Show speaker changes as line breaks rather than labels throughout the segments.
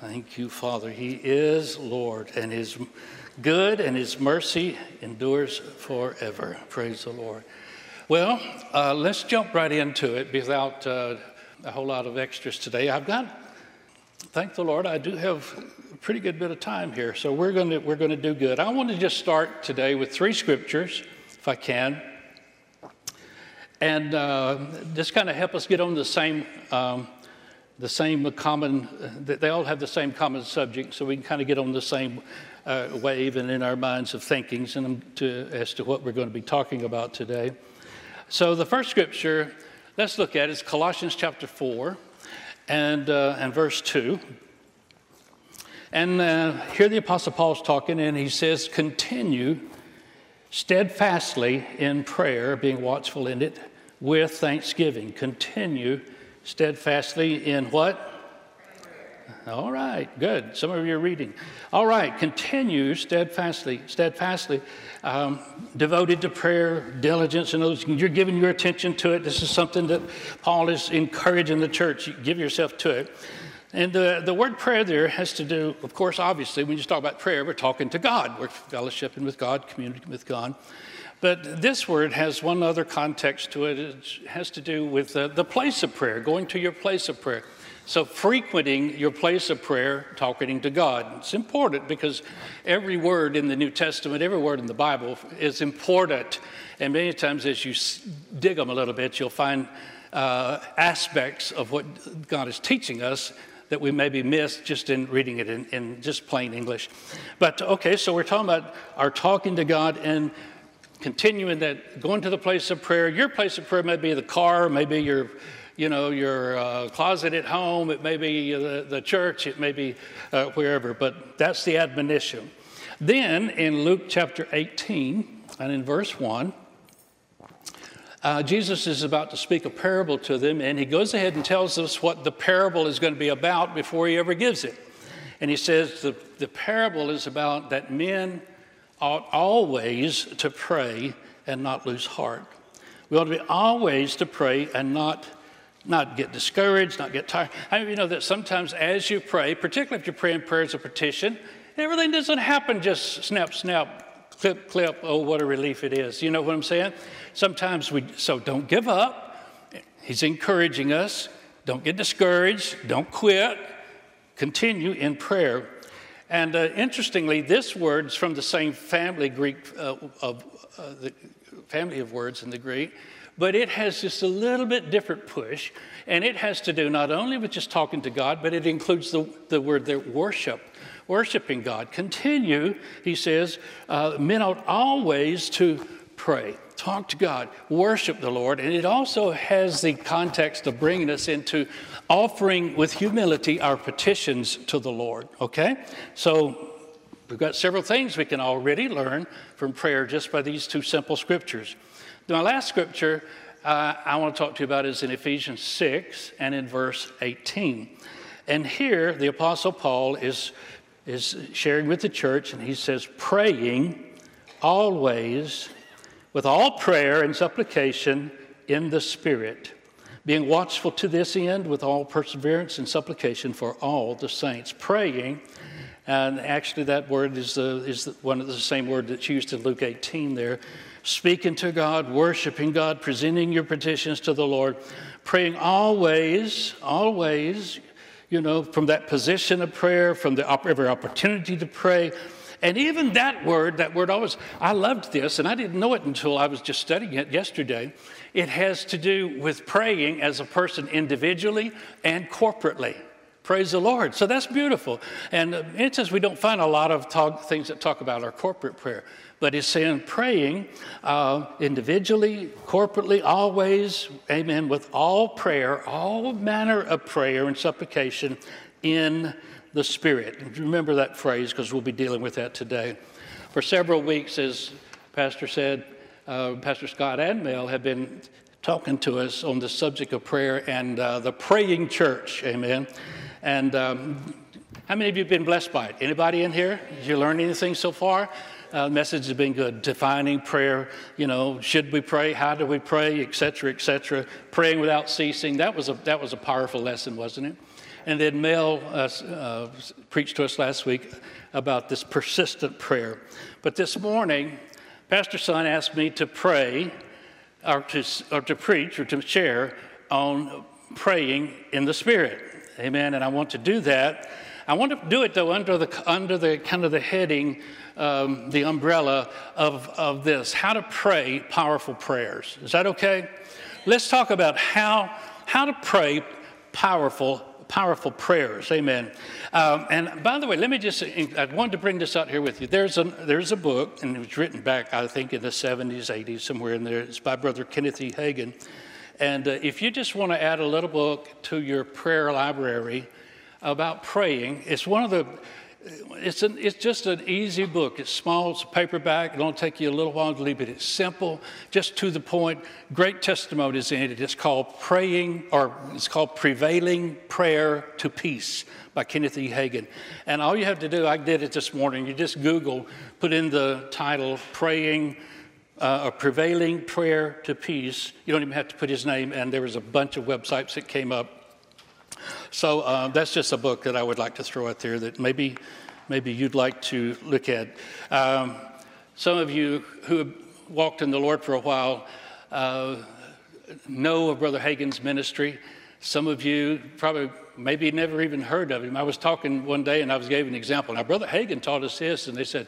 Thank you, Father. He is Lord, and His good and His mercy endures forever. Praise the Lord. Well, uh, let's jump right into it without uh, a whole lot of extras today. I've got, thank the Lord, I do have a pretty good bit of time here, so we're going to we're going to do good. I want to just start today with three scriptures, if I can, and uh, just kind of help us get on the same. Um, the same common, they all have the same common subject, so we can kind of get on the same uh, wave and in our minds of thinkings and to, as to what we're going to be talking about today. So the first scripture, let's look at is Colossians chapter 4 and, uh, and verse 2. And uh, here the Apostle Paul's talking, and he says, Continue steadfastly in prayer, being watchful in it, with thanksgiving. Continue steadfastly in what? All right, good. Some of you are reading. All right, continue steadfastly, steadfastly, um, devoted to prayer, diligence, and those. You're giving your attention to it. This is something that Paul is encouraging the church. You give yourself to it. And the, the word prayer there has to do, of course, obviously, when you talk about prayer, we're talking to God. We're fellowshipping with God, communicating with God. But this word has one other context to it. It has to do with the, the place of prayer, going to your place of prayer. So, frequenting your place of prayer, talking to God. It's important because every word in the New Testament, every word in the Bible is important. And many times, as you dig them a little bit, you'll find uh, aspects of what God is teaching us that we maybe missed just in reading it in, in just plain English. But okay, so we're talking about our talking to God and continuing that, going to the place of prayer. Your place of prayer may be the car, maybe your, you know, your uh, closet at home. It may be the, the church. It may be uh, wherever. But that's the admonition. Then in Luke chapter 18 and in verse 1, uh, Jesus is about to speak a parable to them, and he goes ahead and tells us what the parable is going to be about before he ever gives it. And he says the, the parable is about that men ought always to pray and not lose heart. We ought to be always to pray and not, not get discouraged, not get tired. I mean, you know that sometimes as you pray, particularly if you're praying prayers of petition, everything doesn't happen just snap, snap, clip, clip. Oh, what a relief it is. You know what I'm saying? Sometimes we, so don't give up. He's encouraging us. Don't get discouraged. Don't quit. Continue in prayer. And uh, interestingly, this word's from the same family Greek uh, of uh, the family of words in the Greek, but it has just a little bit different push, and it has to do not only with just talking to God, but it includes the, the word there, worship, worshiping God. Continue, he says, uh, men ought always to pray, talk to God, worship the Lord, and it also has the context of bringing us into offering with humility our petitions to the Lord, okay? So we've got several things we can already learn from prayer just by these two simple scriptures. My last scripture uh, I want to talk to you about is in Ephesians 6 and in verse 18. And here the Apostle Paul is, is sharing with the church, and he says, praying always with all prayer and supplication in the Spirit being watchful to this end with all perseverance and supplication for all the saints, praying. And actually, that word is, the, is the, one of the same word that's used in Luke 18 there. Speaking to God, worshiping God, presenting your petitions to the Lord, praying always, always, you know, from that position of prayer, from the every opportunity to pray. And even that word, that word always, I loved this, and I didn't know it until I was just studying it yesterday. It has to do with praying as a person individually and corporately. Praise the Lord. So that's beautiful. And uh, it says we don't find a lot of talk, things that talk about our corporate prayer, but it's saying praying uh, individually, corporately, always, amen, with all prayer, all manner of prayer and supplication in the Spirit. Remember that phrase because we'll be dealing with that today. For several weeks, as Pastor said, uh, Pastor Scott and Mel have been talking to us on the subject of prayer and uh, the praying church. Amen. And um, how many of you have been blessed by it? Anybody in here? Did you learn anything so far? Uh, message has been good. Defining prayer, you know, should we pray? How do we pray? Et cetera, et cetera. Praying without ceasing. That was a, that was a powerful lesson, wasn't it? And then Mel uh, uh, preached to us last week about this persistent prayer. But this morning, Pastor Son asked me to pray or to, or to preach or to share on praying in the Spirit. Amen. And I want to do that. I want to do it though under the under the kind of the heading, um, the umbrella of of this: how to pray powerful prayers. Is that okay? Let's talk about how how to pray powerful powerful prayers. Amen. Um, and by the way, let me just, I wanted to bring this out here with you. There's a, there's a book, and it was written back, I think, in the 70s, 80s, somewhere in there. It's by Brother Kenneth E. Hagin. And uh, if you just want to add a little book to your prayer library about praying, it's one of the it's, an, it's just an easy book. It's small, it's a paperback. It'll take you a little while to leave it. It's simple, just to the point. Great testimonies in it. It's called Praying, or it's called Prevailing Prayer to Peace by Kenneth E. Hagin. And all you have to do, I did it this morning, you just Google, put in the title Praying, uh, a Prevailing Prayer to Peace. You don't even have to put his name, and there was a bunch of websites that came up so uh, that's just a book that I would like to throw out there that maybe, maybe you'd like to look at. Um, some of you who have walked in the Lord for a while uh, know of Brother Hagin's ministry. Some of you probably maybe never even heard of him. I was talking one day and I was giving an example. Now, Brother Hagin taught us this, and they said,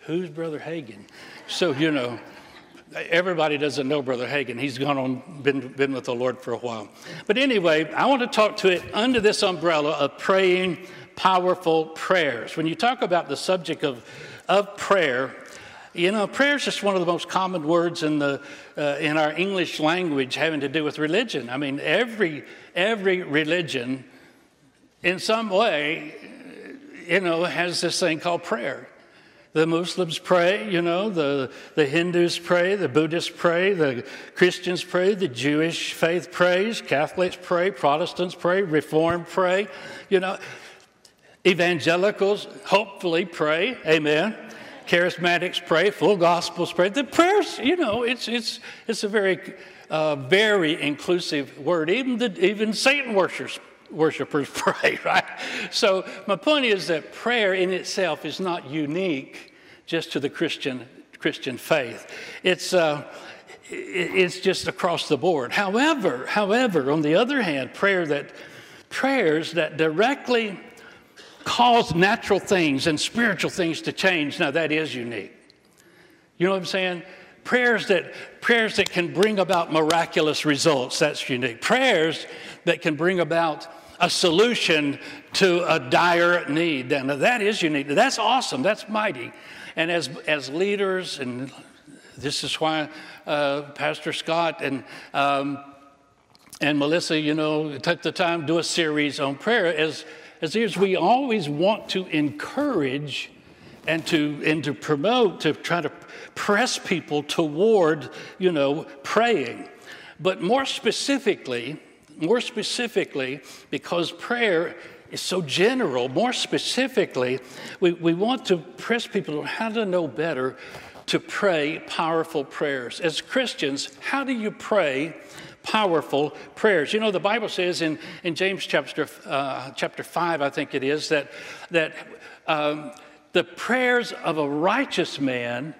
Who's Brother Hagin? So, you know, everybody doesn't know Brother Hagin. He's gone on, been, been with the Lord for a while. But anyway, I want to talk to it under this umbrella of praying powerful prayers. When you talk about the subject of, of prayer, you know, prayer is just one of the most common words in, the, uh, in our English language having to do with religion. I mean, every, every religion, in some way, you know, has this thing called prayer. The Muslims pray, you know, the, the Hindus pray, the Buddhists pray, the Christians pray, the Jewish faith prays, Catholics pray, Protestants pray, Reform pray, you know, evangelicals hopefully pray, amen. Charismatics pray, full gospels pray. The prayers, you know, it's, it's, it's a very, uh, very inclusive word. Even, the, even Satan worshippers worshipers pray, right? So my point is that prayer in itself is not unique just to the Christian Christian faith. It's uh, it's just across the board. However, however, on the other hand, prayer that prayers that directly cause natural things and spiritual things to change, now that is unique. You know what I'm saying? Prayers that prayers that can bring about miraculous results, that's unique. Prayers that can bring about a solution to a dire need. And that is unique. That's awesome. That's mighty. And as, as leaders, and this is why uh, Pastor Scott and um, and Melissa, you know, took the time to do a series on prayer. As as leaders, we always want to encourage and to and to promote, to try to press people toward, you know, praying. But more specifically, more specifically, because prayer is so general, more specifically, we, we want to press people on how to know better to pray powerful prayers. As Christians, how do you pray powerful prayers? You know, the Bible says in, in James chapter, uh, chapter 5, I think it is, that, that um, the prayers of a righteous man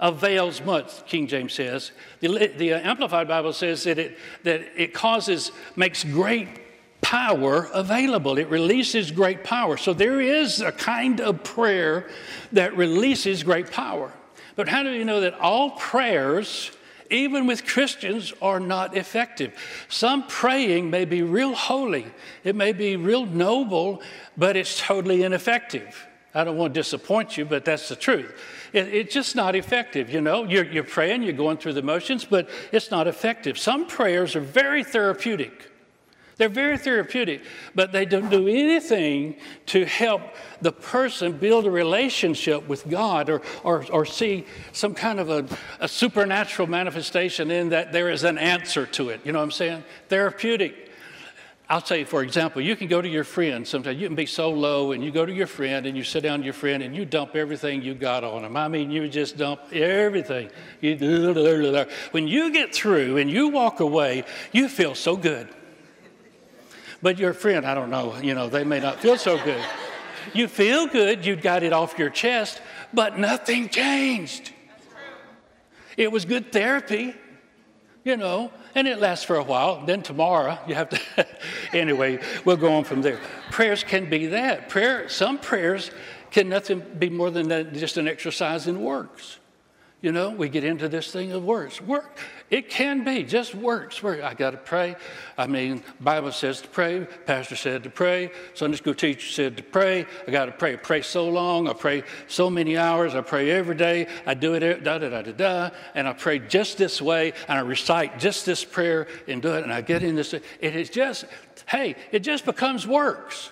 avails much, King James says. The, the uh, Amplified Bible says that it, that it causes, makes great power available. It releases great power. So there is a kind of prayer that releases great power. But how do you know that all prayers, even with Christians, are not effective? Some praying may be real holy, it may be real noble, but it's totally ineffective. I don't want to disappoint you, but that's the truth. It, it's just not effective, you know. You're, you're praying, you're going through the motions, but it's not effective. Some prayers are very therapeutic. They're very therapeutic, but they don't do anything to help the person build a relationship with God or, or, or see some kind of a, a supernatural manifestation in that there is an answer to it. You know what I'm saying? Therapeutic. I'll tell you, for example, you can go to your friend sometimes. You can be so low, and you go to your friend and you sit down to your friend and you dump everything you got on them. I mean, you just dump everything. when you get through and you walk away, you feel so good. But your friend, I don't know, you know, they may not feel so good. You feel good, you've got it off your chest, but nothing changed. It was good therapy, you know, and it lasts for a while. Then tomorrow, you have to, anyway, we'll go on from there. Prayers can be that. Prayer, some prayers can nothing be more than that, just an exercise in works. You know, we get into this thing of works. Work, it can be just works. I got to pray. I mean, Bible says to pray. Pastor said to pray. Sunday school teacher said to pray. I got to pray. I pray so long. I pray so many hours. I pray every day. I do it da da da da da. And I pray just this way. And I recite just this prayer and do it. And I get in this. It is just, hey, it just becomes works.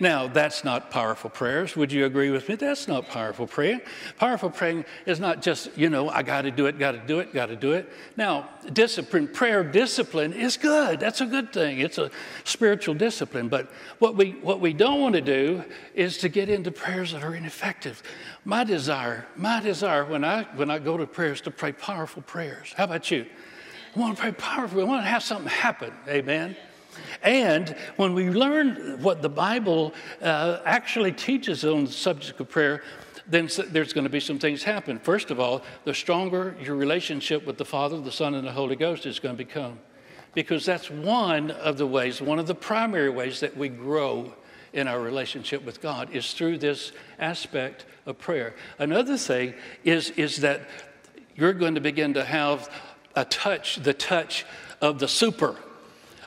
Now, that's not powerful prayers. Would you agree with me? That's not powerful prayer. Powerful praying is not just, you know, I got to do it, got to do it, got to do it. Now, discipline, prayer discipline is good. That's a good thing. It's a spiritual discipline. But what we, what we don't want to do is to get into prayers that are ineffective. My desire, my desire when I, when I go to prayers to pray powerful prayers. How about you? I want to pray powerful. I want to have something happen. Amen. And when we learn what the Bible uh, actually teaches on the subject of prayer, then there's going to be some things happen. First of all, the stronger your relationship with the Father, the Son, and the Holy Ghost is going to become. Because that's one of the ways, one of the primary ways that we grow in our relationship with God is through this aspect of prayer. Another thing is, is that you're going to begin to have a touch, the touch of the super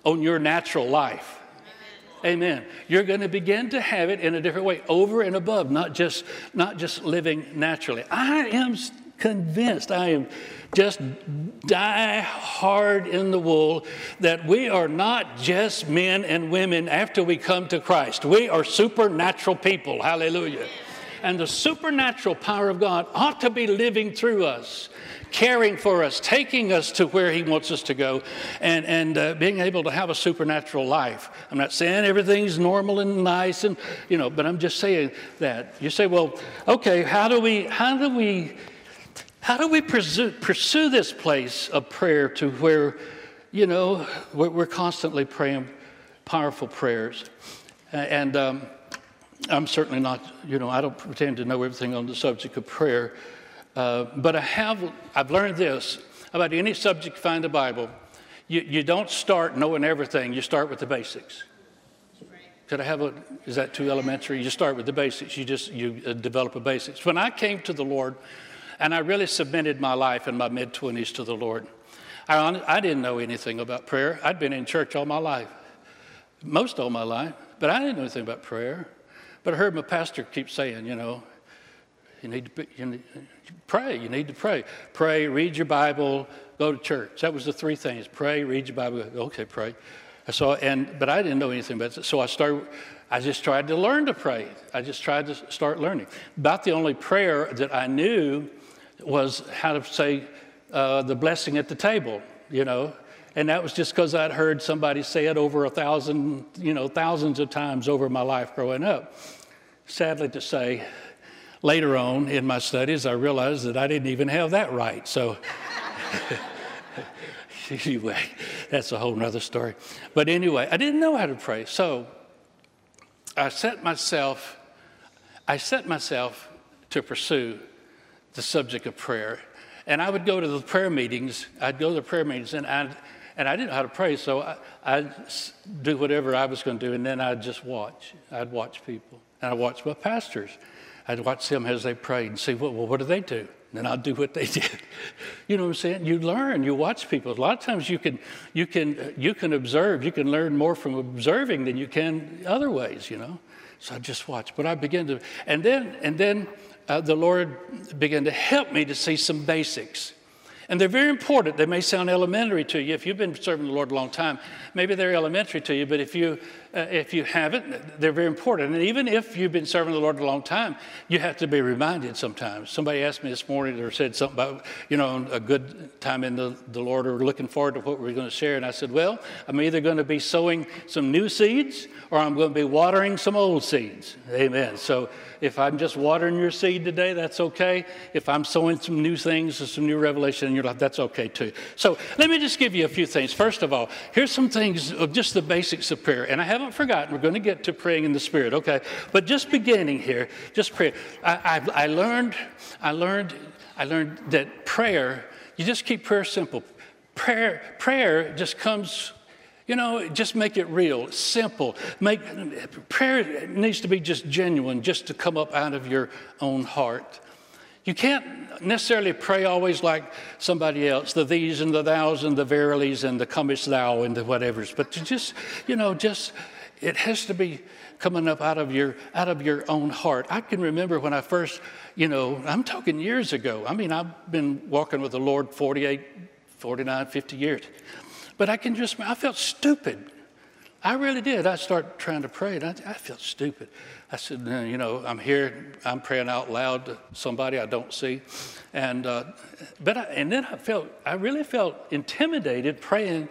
on your natural life. Amen. You're going to begin to have it in a different way, over and above, not just not just living naturally. I am convinced, I am just die hard in the wool that we are not just men and women after we come to Christ. We are supernatural people. Hallelujah. And the supernatural power of God ought to be living through us caring for us, taking us to where He wants us to go, and, and uh, being able to have a supernatural life. I'm not saying everything's normal and nice, and you know, but I'm just saying that. You say, well, okay, how do we, how do we, how do we pursue, pursue this place of prayer to where, you know, we're, we're constantly praying powerful prayers, and. Um, I'm certainly not, you know, I don't pretend to know everything on the subject of prayer, uh, but I have, I've learned this about any subject you find the Bible. You, you don't start knowing everything, you start with the basics. Could I have a, is that too elementary? You start with the basics, you just, you uh, develop a basics. When I came to the Lord, and I really submitted my life in my mid 20s to the Lord, I, I didn't know anything about prayer. I'd been in church all my life, most all my life, but I didn't know anything about prayer. But I heard my pastor keep saying, you know, you need to you need, pray. You need to pray. Pray, read your Bible, go to church. That was the three things: pray, read your Bible. Okay, pray. So and but I didn't know anything about it. So I started. I just tried to learn to pray. I just tried to start learning. About the only prayer that I knew was how to say uh, the blessing at the table. You know, and that was just because I'd heard somebody say it over a thousand, you know, thousands of times over my life growing up. Sadly to say, later on in my studies, I realized that I didn't even have that right. So, anyway, that's a whole nother story. But anyway, I didn't know how to pray. So, I set myself, I set myself to pursue the subject of prayer. And I would go to the prayer meetings. I'd go to the prayer meetings, and I and I didn't know how to pray, so I, I'd do whatever I was going to do, and then I'd just watch. I'd watch people, and I watched my pastors. I'd watch them as they prayed and see, well, well what do they do? And I'd do what they did. you know what I'm saying? You learn, you watch people. A lot of times you can, you can, you can observe, you can learn more from observing than you can other ways, you know? So I just watch. But I began to, and then, and then uh, the Lord began to help me to see some basics. And they're very important. They may sound elementary to you. If you've been serving the Lord a long time, maybe they're elementary to you, but if you uh, if you haven't, they're very important. And even if you've been serving the Lord a long time, you have to be reminded sometimes. Somebody asked me this morning or said something about, you know, a good time in the, the Lord or looking forward to what we're going to share. And I said, well, I'm either going to be sowing some new seeds or I'm going to be watering some old seeds. Amen. So if I'm just watering your seed today, that's okay. If I'm sowing some new things or some new revelation in your life, that's okay too. So let me just give you a few things. First of all, here's some things of just the basics of prayer. And I haven't forgotten, we're going to get to praying in the Spirit, okay? But just beginning here, just pray. I, I, I learned, I learned, I learned that prayer, you just keep prayer simple. Prayer, prayer just comes you know, just make it real, simple. Make prayer needs to be just genuine, just to come up out of your own heart. You can't necessarily pray always like somebody else, the these and the thous and the verilies and the comest thou and the whatevers, but to just, you know, just it has to be coming up out of your out of your own heart. I can remember when I first, you know, I'm talking years ago. I mean, I've been walking with the Lord 48, 49, 50 years. But I can just, I felt stupid. I really did. I started trying to pray, and I, I felt stupid. I said, you know, I'm here, I'm praying out loud to somebody I don't see. And, uh, but I, and then I felt, I really felt intimidated praying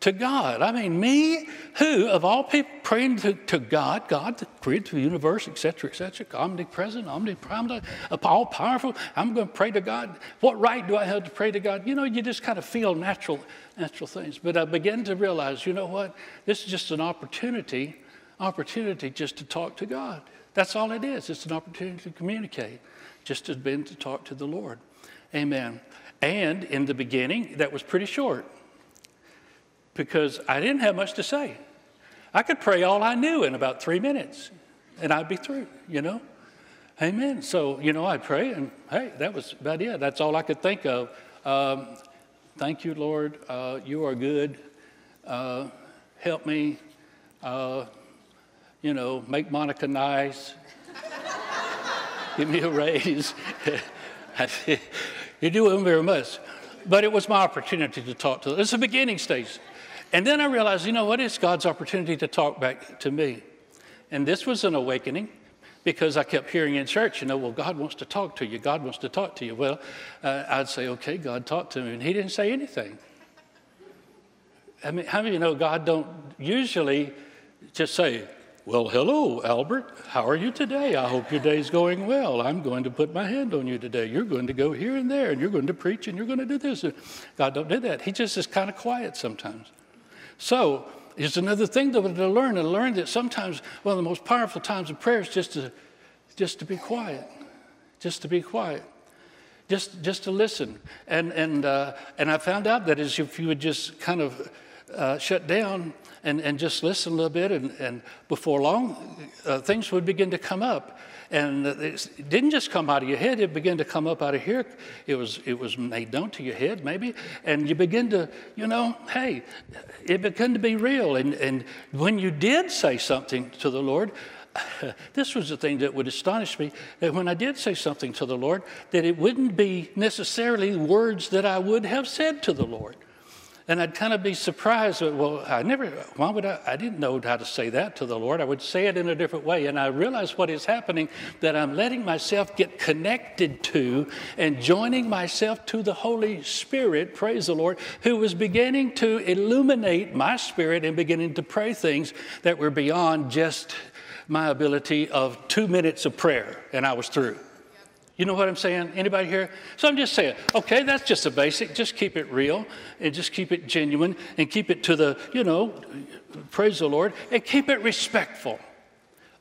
to God. I mean, me, who of all people praying to, to God, God, the creator of the universe, etc., etc., omnipresent, omnipotent, all powerful, I'm going to pray to God. What right do I have to pray to God? You know, you just kind of feel natural, natural things. But I began to realize, you know what? This is just an opportunity, opportunity just to talk to God. That's all it is. It's an opportunity to communicate, just to been to talk to the Lord. Amen. And in the beginning, that was pretty short because I didn't have much to say. I could pray all I knew in about three minutes and I'd be through, you know? Amen. So, you know, I pray and hey, that was about it. That's all I could think of. Um, thank you, Lord. Uh, you are good. Uh, help me, uh, you know, make Monica nice. Give me a raise. you do them very much. But it was my opportunity to talk to them. It's a beginning stage. And then I realized, you know what? It's God's opportunity to talk back to me. And this was an awakening because I kept hearing in church, you know, well, God wants to talk to you. God wants to talk to you. Well, uh, I'd say, okay, God talked to me. And he didn't say anything. I mean, how many of you know God don't usually just say, well, hello, Albert. How are you today? I hope your day's going well. I'm going to put my hand on you today. You're going to go here and there, and you're going to preach, and you're going to do this. God don't do that. He just is kind of quiet sometimes. So it's another thing to, to learn and learn that sometimes one of the most powerful times of prayer is just to, just to be quiet, just to be quiet, just, just to listen. And, and, uh, and I found out that is if you would just kind of uh, shut down and, and just listen a little bit, and, and before long, uh, things would begin to come up. And it didn't just come out of your head, it began to come up out of here. It was, it was made known to your head, maybe. And you begin to, you know, hey, it began to be real. And, and when you did say something to the Lord, this was the thing that would astonish me that when I did say something to the Lord, that it wouldn't be necessarily words that I would have said to the Lord. And I'd kind of be surprised. Well, I never, why would I? I didn't know how to say that to the Lord. I would say it in a different way. And I realized what is happening that I'm letting myself get connected to and joining myself to the Holy Spirit, praise the Lord, who was beginning to illuminate my spirit and beginning to pray things that were beyond just my ability of two minutes of prayer. And I was through. You know what I'm saying? Anybody here? So I'm just saying, okay, that's just a basic. Just keep it real and just keep it genuine and keep it to the, you know, praise the Lord, and keep it respectful.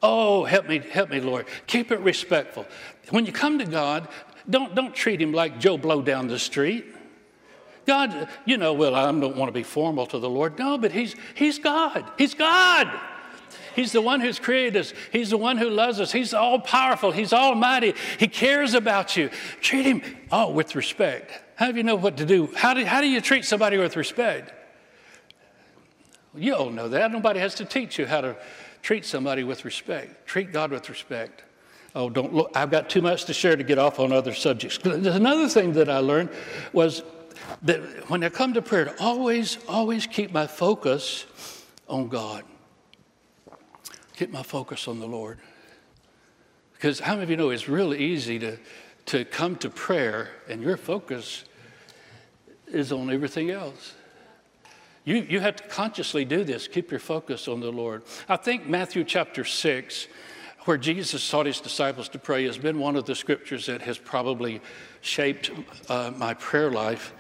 Oh, help me, help me, Lord. Keep it respectful. When you come to God, don't, don't treat him like Joe Blow down the street. God, you know, well, I don't want to be formal to the Lord. No, but he's, he's God. He's God. He's the one who's created us. He's the one who loves us. He's all powerful. He's almighty. He cares about you. Treat him, oh, with respect. How do you know what to do? How do, how do you treat somebody with respect? You all know that. Nobody has to teach you how to treat somebody with respect. Treat God with respect. Oh, don't look. I've got too much to share to get off on other subjects. Another thing that I learned was that when I come to prayer, to always, always keep my focus on God. Keep my focus on the Lord. Because how many of you know it's really easy to, to come to prayer and your focus is on everything else? You, you have to consciously do this. Keep your focus on the Lord. I think Matthew chapter 6, where Jesus taught his disciples to pray, has been one of the scriptures that has probably shaped uh, my prayer life,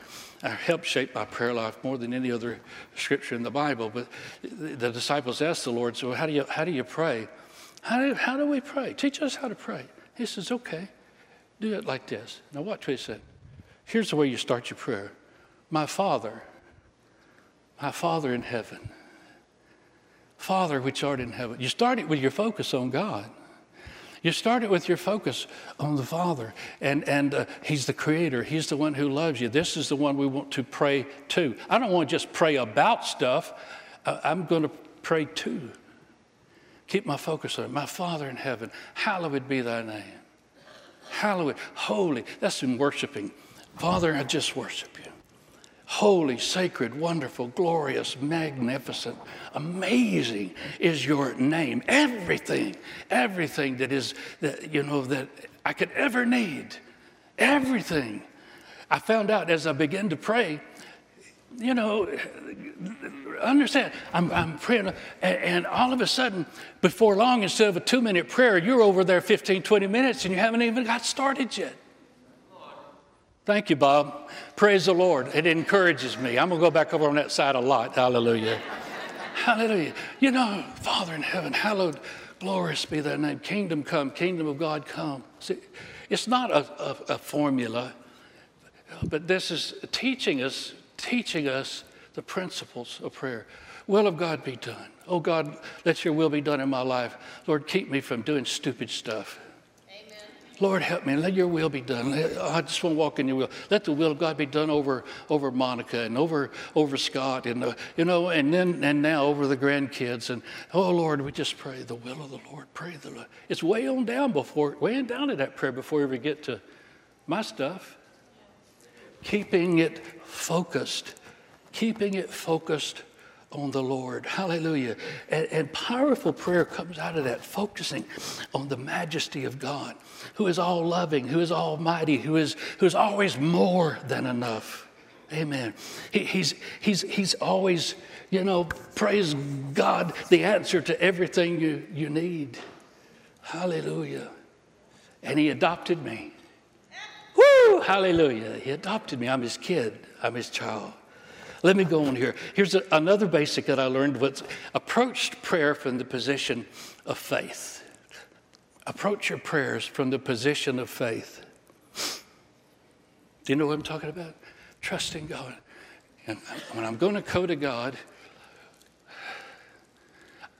helped shape my prayer life more than any other scripture in the Bible. But the disciples asked the Lord, So, how do you, how do, you pray? How do, how do we pray? Teach us how to pray. He says, Okay, do it like this. Now, watch what he said. Here's the way you start your prayer My Father my Father in heaven. Father which art in heaven. You start it with your focus on God. You start it with your focus on the Father, and, and uh, He's the Creator. He's the one who loves you. This is the one we want to pray to. I don't want to just pray about stuff, uh, I'm going to pray to. Keep my focus on it. My Father in heaven, hallowed be thy name. Hallowed, holy. That's in worshiping. Father, I just worship you. Holy, sacred, wonderful, glorious, magnificent, amazing is your name. Everything, everything that is, that, you know, that I could ever need, everything. I found out as I began to pray, you know, understand, I'm, I'm praying, and, and, all of a sudden, before long, instead of a two minute prayer, you're over there 15, 20 minutes and you haven't even got started yet. Thank you, Bob. Praise the Lord. It encourages me. I'm going to go back over on that side a lot. Hallelujah. Hallelujah. You know, Father in heaven, hallowed, glorious be thy name. Kingdom come, kingdom of God come. See, it's not a, a, a formula, but this is teaching us, teaching us the principles of prayer. Will of God be done. Oh God, let your will be done in my life. Lord, keep me from doing stupid stuff. Lord, help me. Let your will be done. I just want to walk in your will. Let the will of God be done over, over Monica and over, over Scott and, uh, you know, and then, and now over the grandkids. And, oh, Lord, we just pray the will of the Lord. Pray the Lord. It's way on down before, way on down to that prayer before we ever get to my stuff. Keeping it focused. Keeping it focused on the Lord. Hallelujah. And, and, powerful prayer comes out of that, focusing on the majesty of God, who is all loving, who is almighty, who is, who is always more than enough. Amen. He, he's, he's, he's always, you know, praise God, the answer to everything you, you need. Hallelujah. And He adopted me. Woo! Hallelujah. He adopted me. I'm His kid, I'm His child. Let me go on here. Here's a, another basic that I learned was approach prayer from the position of faith. Approach your prayers from the position of faith. Do you know what I'm talking about? Trusting God. And when I'm going to go to God,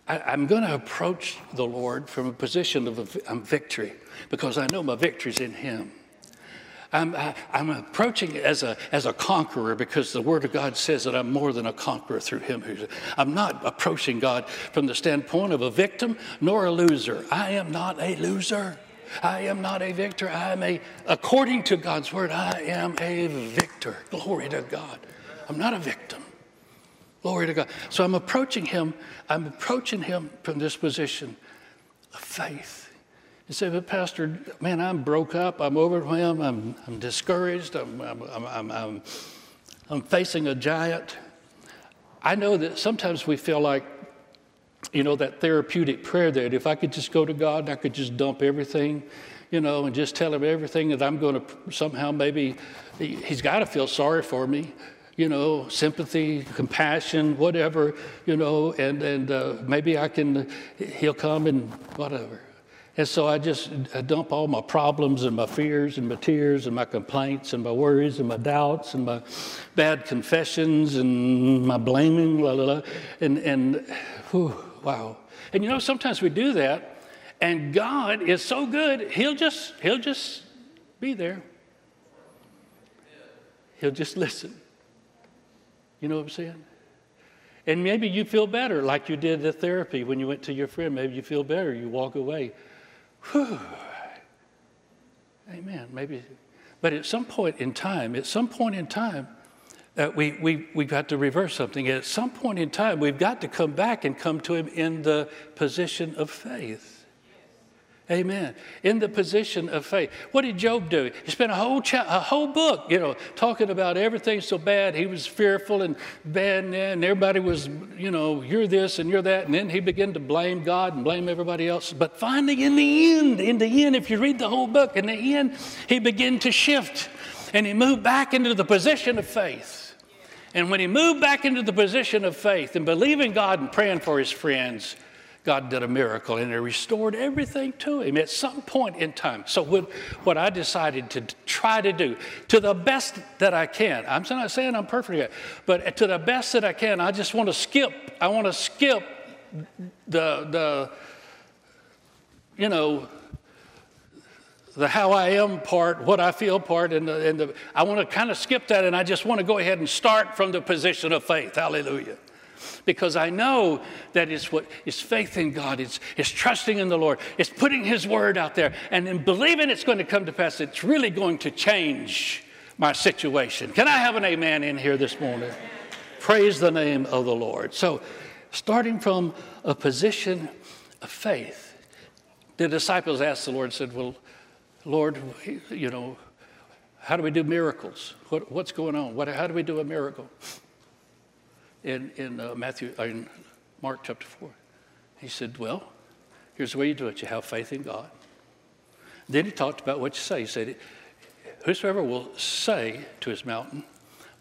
I, am going to approach the Lord from a position of um, victory because I know my victory's in Him. I'm, I, am approaching as a, as a conqueror because the Word of God says that I'm more than a conqueror through Him. I'm not approaching God from the standpoint of a victim nor a loser. I am not a loser. I am not a victor. I am a, according to God's Word, I am a victor. Glory to God. I'm not a victim. Glory to God. So I'm approaching Him, I'm approaching Him from this position of faith. You say, but Pastor, man, I'm broke up, I'm overwhelmed, I'm, I'm discouraged, I'm, I'm, I'm, I'm, I'm facing a giant. I know that sometimes we feel like, you know, that therapeutic prayer that if I could just go to God and I could just dump everything, you know, and just tell him everything that I'm going to somehow maybe, he's got to feel sorry for me you know, sympathy, compassion, whatever, you know, and, and uh, maybe I can, he'll come and whatever. And so I just I dump all my problems and my fears and my tears and my complaints and my worries and my doubts and my bad confessions and my blaming, la la la. And, and whew, wow. And you know, sometimes we do that, and God is so good, He'll just, He'll just be there. He'll just listen. You know what I'm saying? And maybe you feel better, like you did the therapy when you went to your friend. Maybe you feel better. You walk away. Whew. Amen. Maybe. But at some point in time, at some point in time, uh, we, we, we've got to reverse something. At some point in time, we've got to come back and come to Him in the position of faith. Amen. In the position of faith. What did Job do? He spent a whole cha- a whole book, you know, talking about everything so bad. He was fearful and bad, and everybody was, you know, you're this and you're that. And then he began to blame God and blame everybody else. But finally, in the end, in the end, if you read the whole book, in the end, he began to shift and he moved back into the position of faith. And when he moved back into the position of faith and believing God and praying for his friends, God did a miracle and He restored everything to him at some point in time. So, what, what I decided to try to do, to the best that I can, I'm not saying I'm perfect yet, but to the best that I can, I just want to skip, I want to skip the, the, you know, the how I am part, what I feel part, and, the, and the, I want to kind of skip that and I just want to go ahead and start from the position of faith. Hallelujah because I know that it's what is faith in God, it's, it's trusting in the Lord, it's putting His word out there, and in believing it's going to come to pass, it's really going to change my situation. Can I have an amen in here this morning? Praise the name of the Lord. So, starting from a position of faith, the disciples asked the Lord, said, Well, Lord, you know, how do we do miracles? What, what's going on? What, how do we do a miracle? In, in uh, Matthew, uh, in Mark chapter 4. He said, Well, here's the way you do it you have faith in God. Then he talked about what you say. He said, Whosoever will say to his mountain,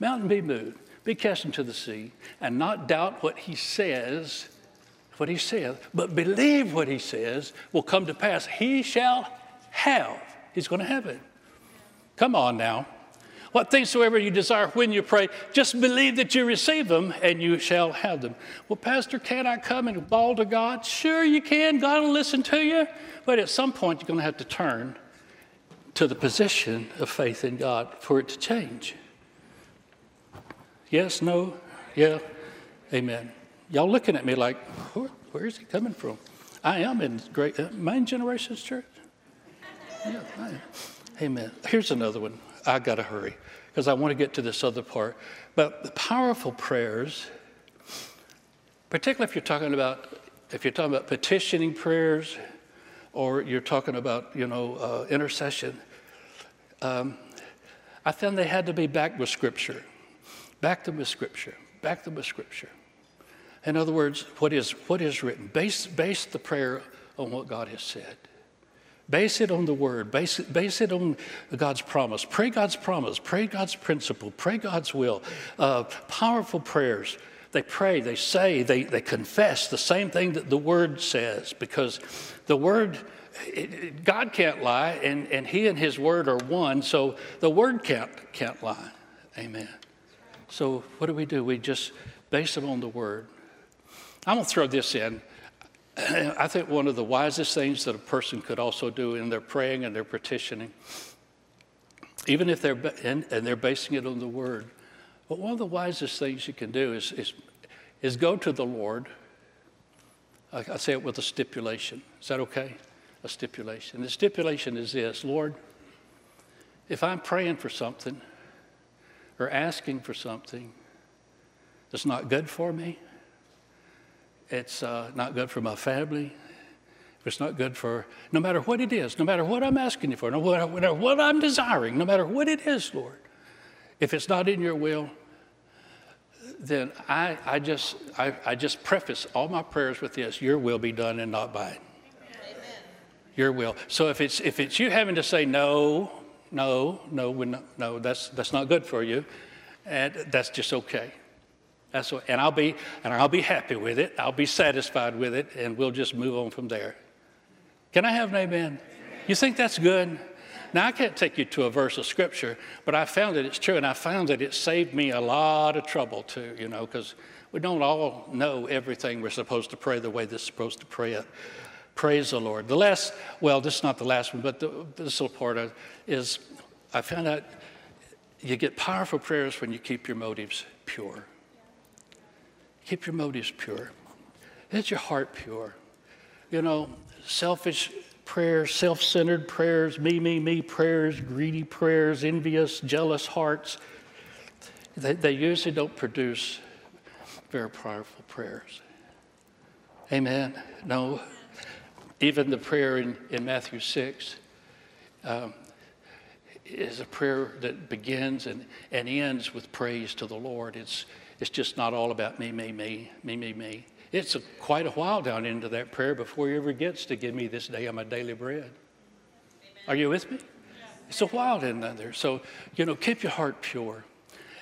Mountain be moved, be cast into the sea, and not doubt what he says, what he says, but believe what he says will come to pass. He shall have. He's going to have it. Come on now. What things soever you desire when you pray, just believe that you receive them and you shall have them. Well, Pastor, can I come and bawl to God? Sure, you can. God will listen to you. But at some point, you're going to have to turn to the position of faith in God for it to change. Yes, no, yeah, amen. Y'all looking at me like, where, where is he coming from? I am in great, uh, main generations church. Yeah, Amen. Here's another one. I got to hurry because I want to get to this other part. But the powerful prayers, particularly if you're talking about if you're talking about petitioning prayers, or you're talking about you know uh, intercession, um, I found they had to be backed with Scripture, back them with Scripture, back them with Scripture. In other words, what is what is written? Base base the prayer on what God has said. Base it on the word, base it, base it on God's promise. Pray God's promise, pray God's principle, pray God's will. Uh, powerful prayers. They pray, they say, they, they confess the same thing that the word says because the word, it, it, God can't lie and, and he and his word are one, so the word can't, can't lie. Amen. So what do we do? We just base it on the word. I'm going to throw this in. I think one of the wisest things that a person could also do in their praying and their petitioning, even if they're and, and they're basing it on the Word, but one of the wisest things you can do is is, is go to the Lord. I, I say it with a stipulation. Is that okay? A stipulation. The stipulation is this: Lord, if I'm praying for something or asking for something that's not good for me, it's uh, not good for my family. If it's not good for, no matter what it is, no matter what I'm asking you for, no matter what I'm desiring, no matter what it is, Lord, if it's not in your will, then I, I, just, I, I just preface all my prayers with this Your will be done and not mine. Your will. So if it's, if it's you having to say no, no, no, no, that's, that's not good for you, and that's just okay. That's what, and I'll be and I'll be happy with it. I'll be satisfied with it, and we'll just move on from there. Can I have an amen? You think that's good? Now I can't take you to a verse of scripture, but I found that it's true, and I found that it saved me a lot of trouble too. You know, because we don't all know everything we're supposed to pray the way they're supposed to pray it. Praise the Lord. The last, well, this is not the last one, but the, this little part is I found out you get powerful prayers when you keep your motives pure. Keep your motives pure. Get your heart pure. You know, selfish prayers, self centered prayers, me, me, me prayers, greedy prayers, envious, jealous hearts. they, they usually don't produce very powerful prayers. Amen. No, even the prayer in, in Matthew 6 um, is a prayer that begins and, and ends with praise to the Lord. It's, it's just not all about me, me, me, me, me, me. It's a, quite a while down into that prayer before he ever gets to give me this day my daily bread. Amen. Are you with me? It's a while in there. So, you know, keep your heart pure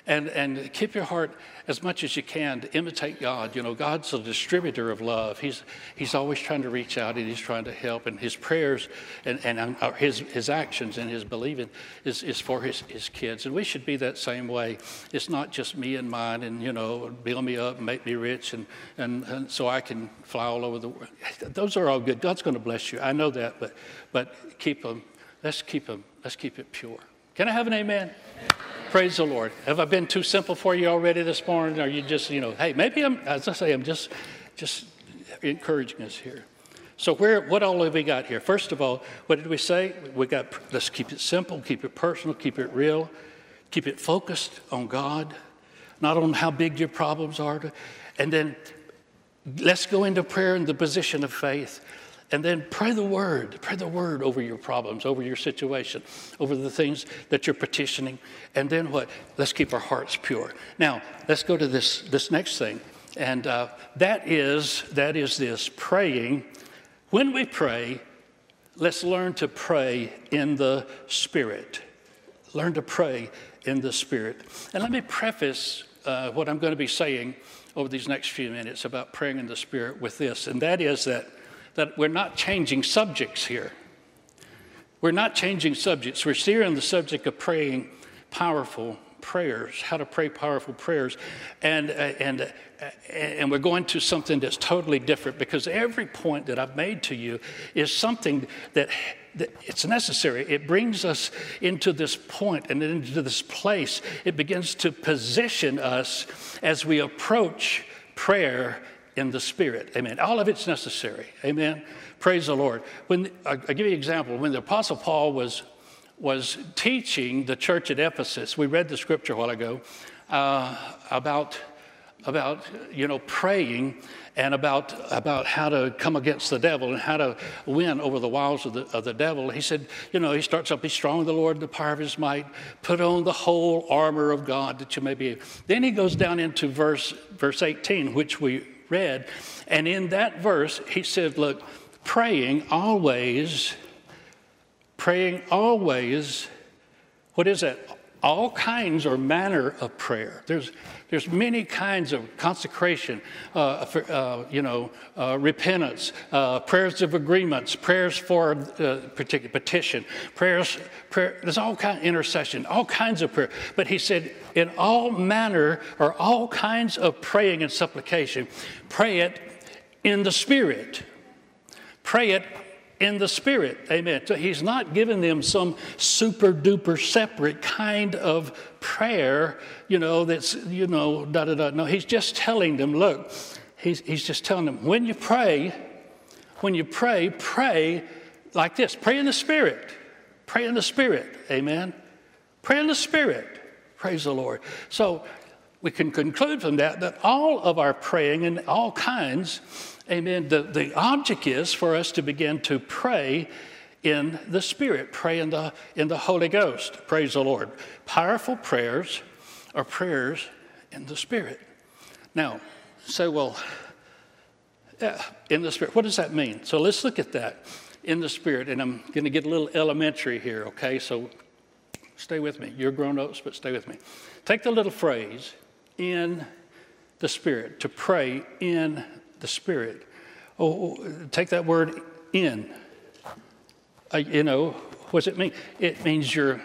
and, and keep your heart as much as you can to imitate God. You know, God's a distributor of love. He's, he's always trying to reach out and he's trying to help. And his prayers and, and uh, his, his actions and his believing is, is for his, his kids. And we should be that same way. It's not just me and mine and, you know, build me up make me rich and, and, and so I can fly all over the world. Those are all good. God's going to bless you. I know that, but, but keep them. Let's keep them. Let's keep it pure. Can I have an amen? Praise the Lord. Have I been too simple for you already this morning? Are you just, you know, hey, maybe I'm, as I say, I'm just, just encouraging us here. So where, what all have we got here? First of all, what did we say? We got, let's keep it simple, keep it personal, keep it real, keep it focused on God, not on how big your problems are. And then let's go into prayer in the position of faith. And then pray the word, pray the word over your problems, over your situation, over the things that you're petitioning. And then what? Let's keep our hearts pure. Now, let's go to this, this next thing. And uh, that is that is this praying. When we pray, let's learn to pray in the Spirit. Learn to pray in the Spirit. And let me preface uh, what I'm going to be saying over these next few minutes about praying in the Spirit with this, and that is that that we're not changing subjects here. We're not changing subjects. We're still on the subject of praying powerful prayers, how to pray powerful prayers. And, uh, and, uh, and we're going to something that's totally different because every point that I've made to you is something that, that it's necessary. It brings us into this point and into this place. It begins to position us as we approach prayer in the Spirit. Amen. All of it's necessary. Amen. Praise the Lord. When I'll give you an example. When the Apostle Paul was was teaching the church at Ephesus, we read the scripture a while ago uh, about about you know praying and about about how to come against the devil and how to win over the wiles of the, of the devil he said you know he starts up be strong in the lord the power of his might put on the whole armor of god that you may be then he goes down into verse verse 18 which we read. And in that verse, he said, Look, praying always, praying always, what is that? All kinds or manner of prayer. There's, there's many kinds of consecration, uh, for, uh, you know, uh, repentance, uh, prayers of agreements, prayers for uh, particular petition, prayers, prayer, there's all kind of intercession, all kinds of prayer. But he said, in all manner or all kinds of praying and supplication, pray it in the Spirit. Pray it in the Spirit. Amen. So he's not giving them some super duper separate kind of prayer, you know, that's, you know, da da da. No, he's just telling them, look, he's, he's just telling them, when you pray, when you pray, pray like this pray in the Spirit. Pray in the Spirit. Amen. Pray in the Spirit. Praise the Lord. So we can conclude from that that all of our praying and all kinds, amen, the, the object is for us to begin to pray in the Spirit, pray in the, in the Holy Ghost. Praise the Lord. Powerful prayers are prayers in the Spirit. Now, say, well, yeah, in the Spirit, what does that mean? So let's look at that in the Spirit. And I'm going to get a little elementary here, okay? So stay with me. You're grown ups, but stay with me. Take the little phrase, in the Spirit, to pray in the Spirit. Oh, take that word in. Uh, you know, what does it mean? It means you're,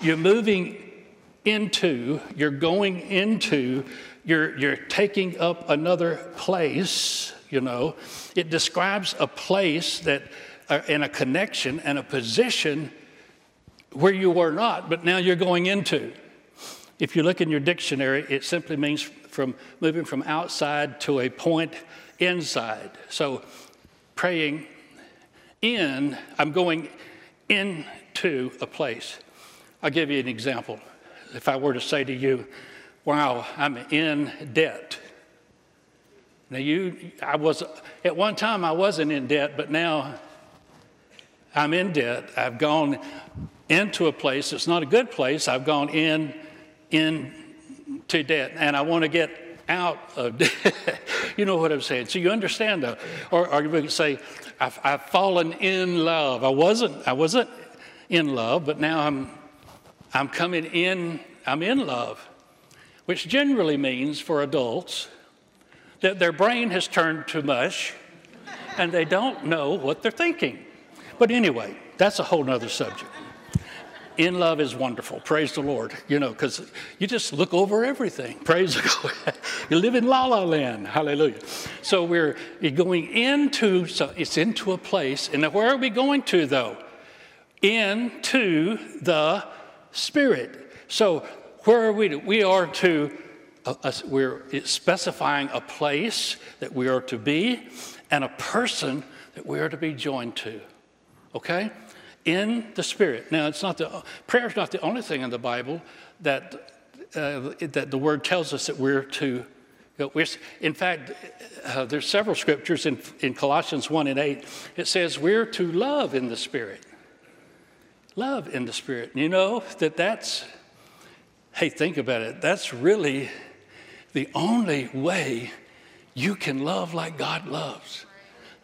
you're moving into, you're going into, you're, you're taking up another place, you know. It describes a place that, uh, and a connection and a position where you were not, but now you're going into. If you look in your dictionary, it simply means from moving from outside to a point inside. So praying in, I'm going into a place. I'll give you an example. if I were to say to you, wow, I'm in debt. Now, you, I was, at one time I wasn't in debt, but now I'm in debt. I've gone into a place, it's not a good place. I've gone in, into debt, and I want to get out of debt. you know what I'm saying? So you understand, though. Or, or you could say, I've, I've fallen in love. I wasn't, I wasn't in love, but now I'm, I'm coming in, I'm in love, which generally means for adults that their brain has turned to mush and they don't know what they're thinking. But anyway, that's a whole nother subject. In love is wonderful. Praise the Lord. You know, because you just look over everything. Praise the Lord. you live in la la land. Hallelujah. So we're going into, so it's into a place. And where are we going to though? Into the Spirit. So where are we? To? We are to a, we're specifying a place that we are to be and a person that we are to be joined to. Okay? In the Spirit. Now, it's not the prayer is not the only thing in the Bible that uh, that the Word tells us that we're to. You know, in fact, uh, there's several scriptures in, in Colossians 1 and 8. It says we're to love in the Spirit. Love in the Spirit. You know that that's, hey, think about it. That's really the only way you can love like God loves.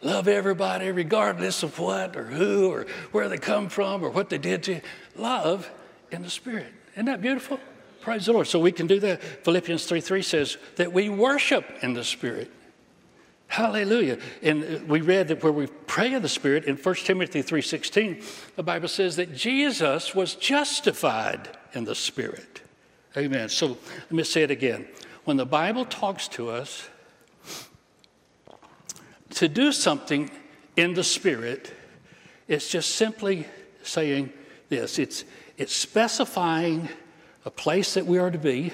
Love everybody regardless of what or who or where they come from or what they did to you. Love in the Spirit. Isn't that beautiful? Praise the Lord. So we can do that. Philippians 3 3 says that we worship in the Spirit. Hallelujah. And we read that where we pray in the Spirit in 1 Timothy 3:16, the Bible says that Jesus was justified in the Spirit. Amen. So let me say it again when the Bible talks to us to do something in the Spirit, it's just simply saying this it's, it's specifying a place that we are to be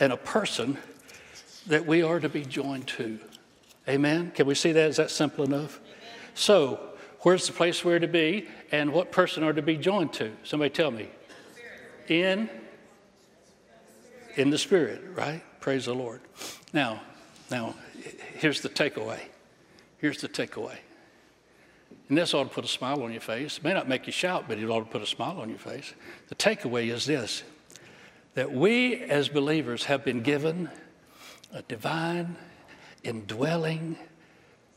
and a person that we are to be joined to. Amen? Can we see that? Is that simple enough? Amen. So, where's the place we're to be and what person are to be joined to? Somebody tell me. In in the spirit, right? Praise the Lord. Now, now, here's the takeaway. Here's the takeaway. And this ought to put a smile on your face. It may not make you shout, but it ought to put a smile on your face. The takeaway is this that we as believers have been given a divine indwelling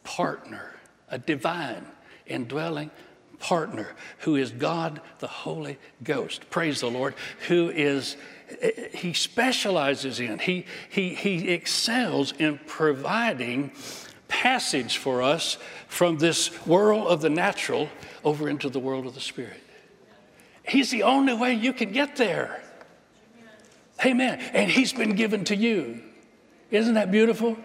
partner, a divine indwelling partner who is God the Holy Ghost. Praise the Lord, who is he specializes in, he, he, he excels in providing passage for us from this world of the natural over into the world of the spirit. He's the only way you can get there. Amen. And he's been given to you. Isn't that beautiful?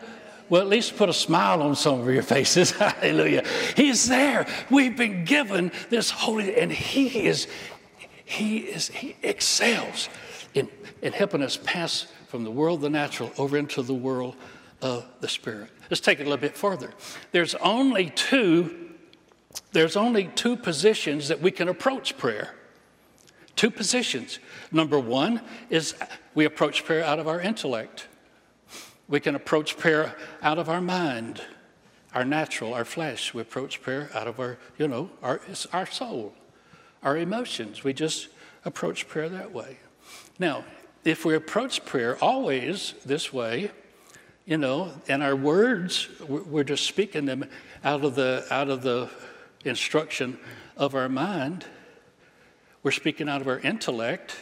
Well, at least put a smile on some of your faces. Hallelujah. He's there. We've been given this holy, and he is, he is, he excels in, in helping us pass from the world of the natural over into the world of the spirit. Let's take it a little bit further. There's only two, there's only two positions that we can approach prayer. Two positions. Number one is we approach prayer out of our intellect. We can approach prayer out of our mind, our natural, our flesh. We approach prayer out of our, you know, our, our soul, our emotions. We just approach prayer that way. Now, if we approach prayer always this way, you know, and our words, we're just speaking them out of the, out of the instruction of our mind. We're speaking out of our intellect.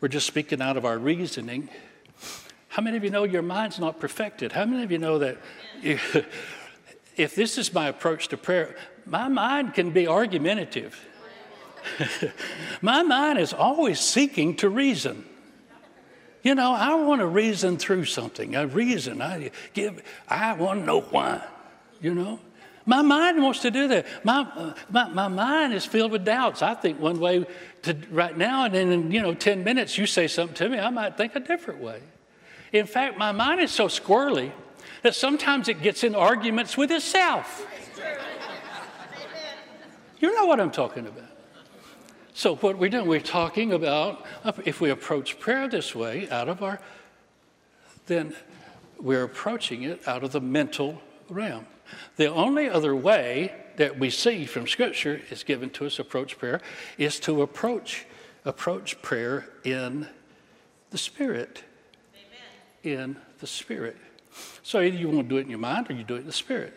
We're just speaking out of our reasoning. How many of you know your mind's not perfected? How many of you know that if this is my approach to prayer, my mind can be argumentative? My mind is always seeking to reason. You know, I want to reason through something. I reason. I give. I want to know why. You know, my mind wants to do that. My, my, my mind is filled with doubts. I think one way to right now, and then in you know ten minutes you say something to me, I might think a different way. In fact, my mind is so squirrely that sometimes it gets in arguments with itself. You know what I'm talking about. So, what we're doing, we're talking about if we approach prayer this way out of our, then we're approaching it out of the mental realm. The only other way that we see from Scripture is given to us approach prayer is to approach approach prayer in the Spirit. Amen. In the Spirit. So either you want to do it in your mind or you do it in the Spirit.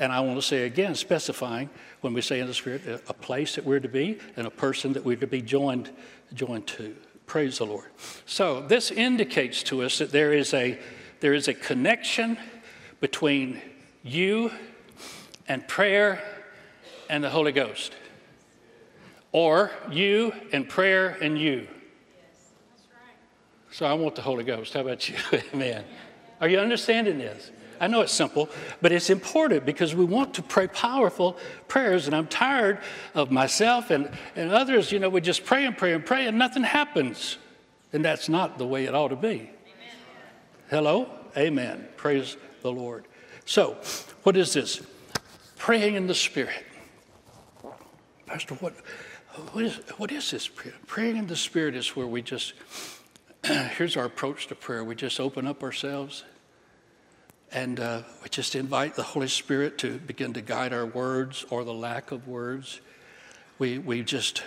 And I want to say again, specifying when we say in the Spirit, a place that we're to be and a person that we're to be joined, joined to. Praise the Lord. So this indicates to us that there is a there is a connection between you and prayer and the Holy Ghost. Or you and prayer and you. So I want the Holy Ghost. How about you? Amen. Are you understanding this? I know it's simple, but it's important because we want to pray powerful prayers. And I'm tired of myself and, and others, you know, we just pray and pray and pray and nothing happens. And that's not the way it ought to be. Amen. Hello? Amen. Praise the Lord. So, what is this? Praying in the Spirit. Pastor, what, what, is, what is this? Praying in the Spirit is where we just, here's our approach to prayer. We just open up ourselves and uh, we just invite the Holy Spirit to begin to guide our words or the lack of words. We, we just,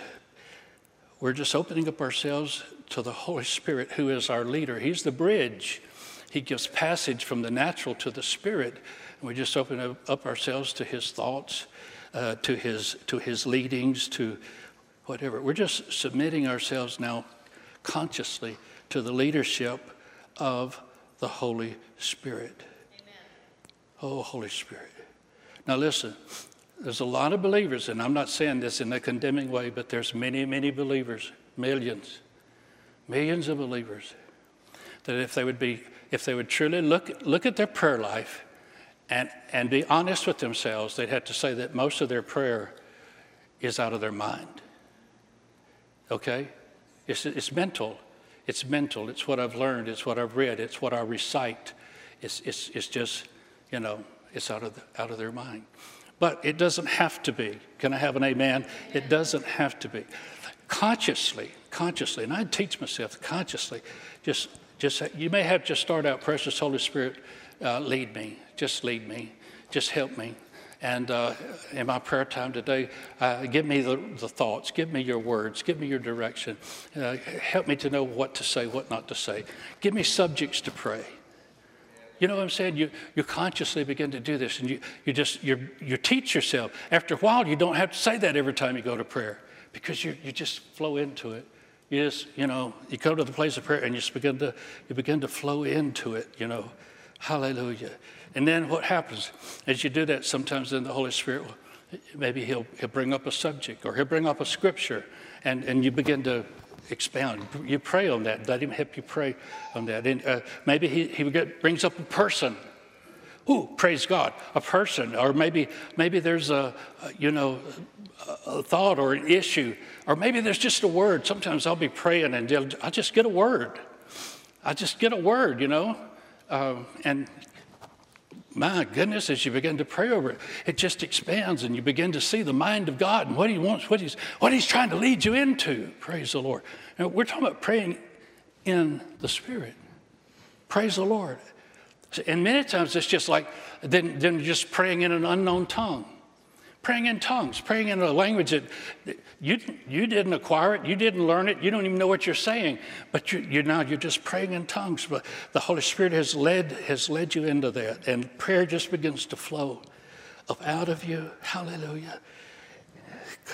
we're just opening up ourselves to the Holy Spirit, who is our leader. He's the bridge. He gives passage from the natural to the spirit. And we just open up ourselves to his thoughts, uh, to, his, to his leadings, to whatever. We're just submitting ourselves now consciously to the leadership of the Holy Spirit. Oh, Holy Spirit. Now, listen, there's a lot of believers, and I'm not saying this in a condemning way, but there's many, many believers, millions, millions of believers, that if they would be, if they would truly look, look at their prayer life and, and be honest with themselves, they'd have to say that most of their prayer is out of their mind. Okay? It's, it's mental. It's mental. It's what I've learned. It's what I've read. It's what I recite. It's, it's, it's just you know, it's out of, the, out of their mind. But it doesn't have to be. Can I have an amen? It doesn't have to be. Consciously, consciously, and I teach myself consciously, just, just you may have to start out, precious Holy Spirit, uh, lead me, just lead me, just help me. And uh, in my prayer time today, uh, give me the, the, thoughts, give me your words, give me your direction. Uh, help me to know what to say, what not to say. Give me subjects to pray. You know what I'm saying? You, you consciously begin to do this and you, you just you you teach yourself. After a while, you don't have to say that every time you go to prayer because you, you just flow into it. You just, you know, you go to the place of prayer and you just begin to you begin to flow into it, you know. Hallelujah. And then what happens? As you do that, sometimes then the Holy Spirit will, maybe he'll, he'll bring up a subject or he'll bring up a scripture and, and you begin to expound. You pray on that. Let him help you pray on that. And uh, maybe he, he get, brings up a person. Ooh, praise God, a person. Or maybe, maybe there's a, you know, a thought or an issue. Or maybe there's just a word. Sometimes I'll be praying and I'll just get a word. I just get a word, you know. Uh, and my goodness, as you begin to pray over it, it just expands and you begin to see the mind of God and what He wants, what He's, what he's trying to lead you into. Praise the Lord. Now, we're talking about praying in the Spirit. Praise the Lord. And many times it's just like then, then just praying in an unknown tongue praying in tongues, praying in a language that you, you didn't acquire it, you didn't learn it, you don't even know what you're saying, but you, you now you're just praying in tongues. But the Holy Spirit has led, has led you into that, and prayer just begins to flow up out of you. Hallelujah.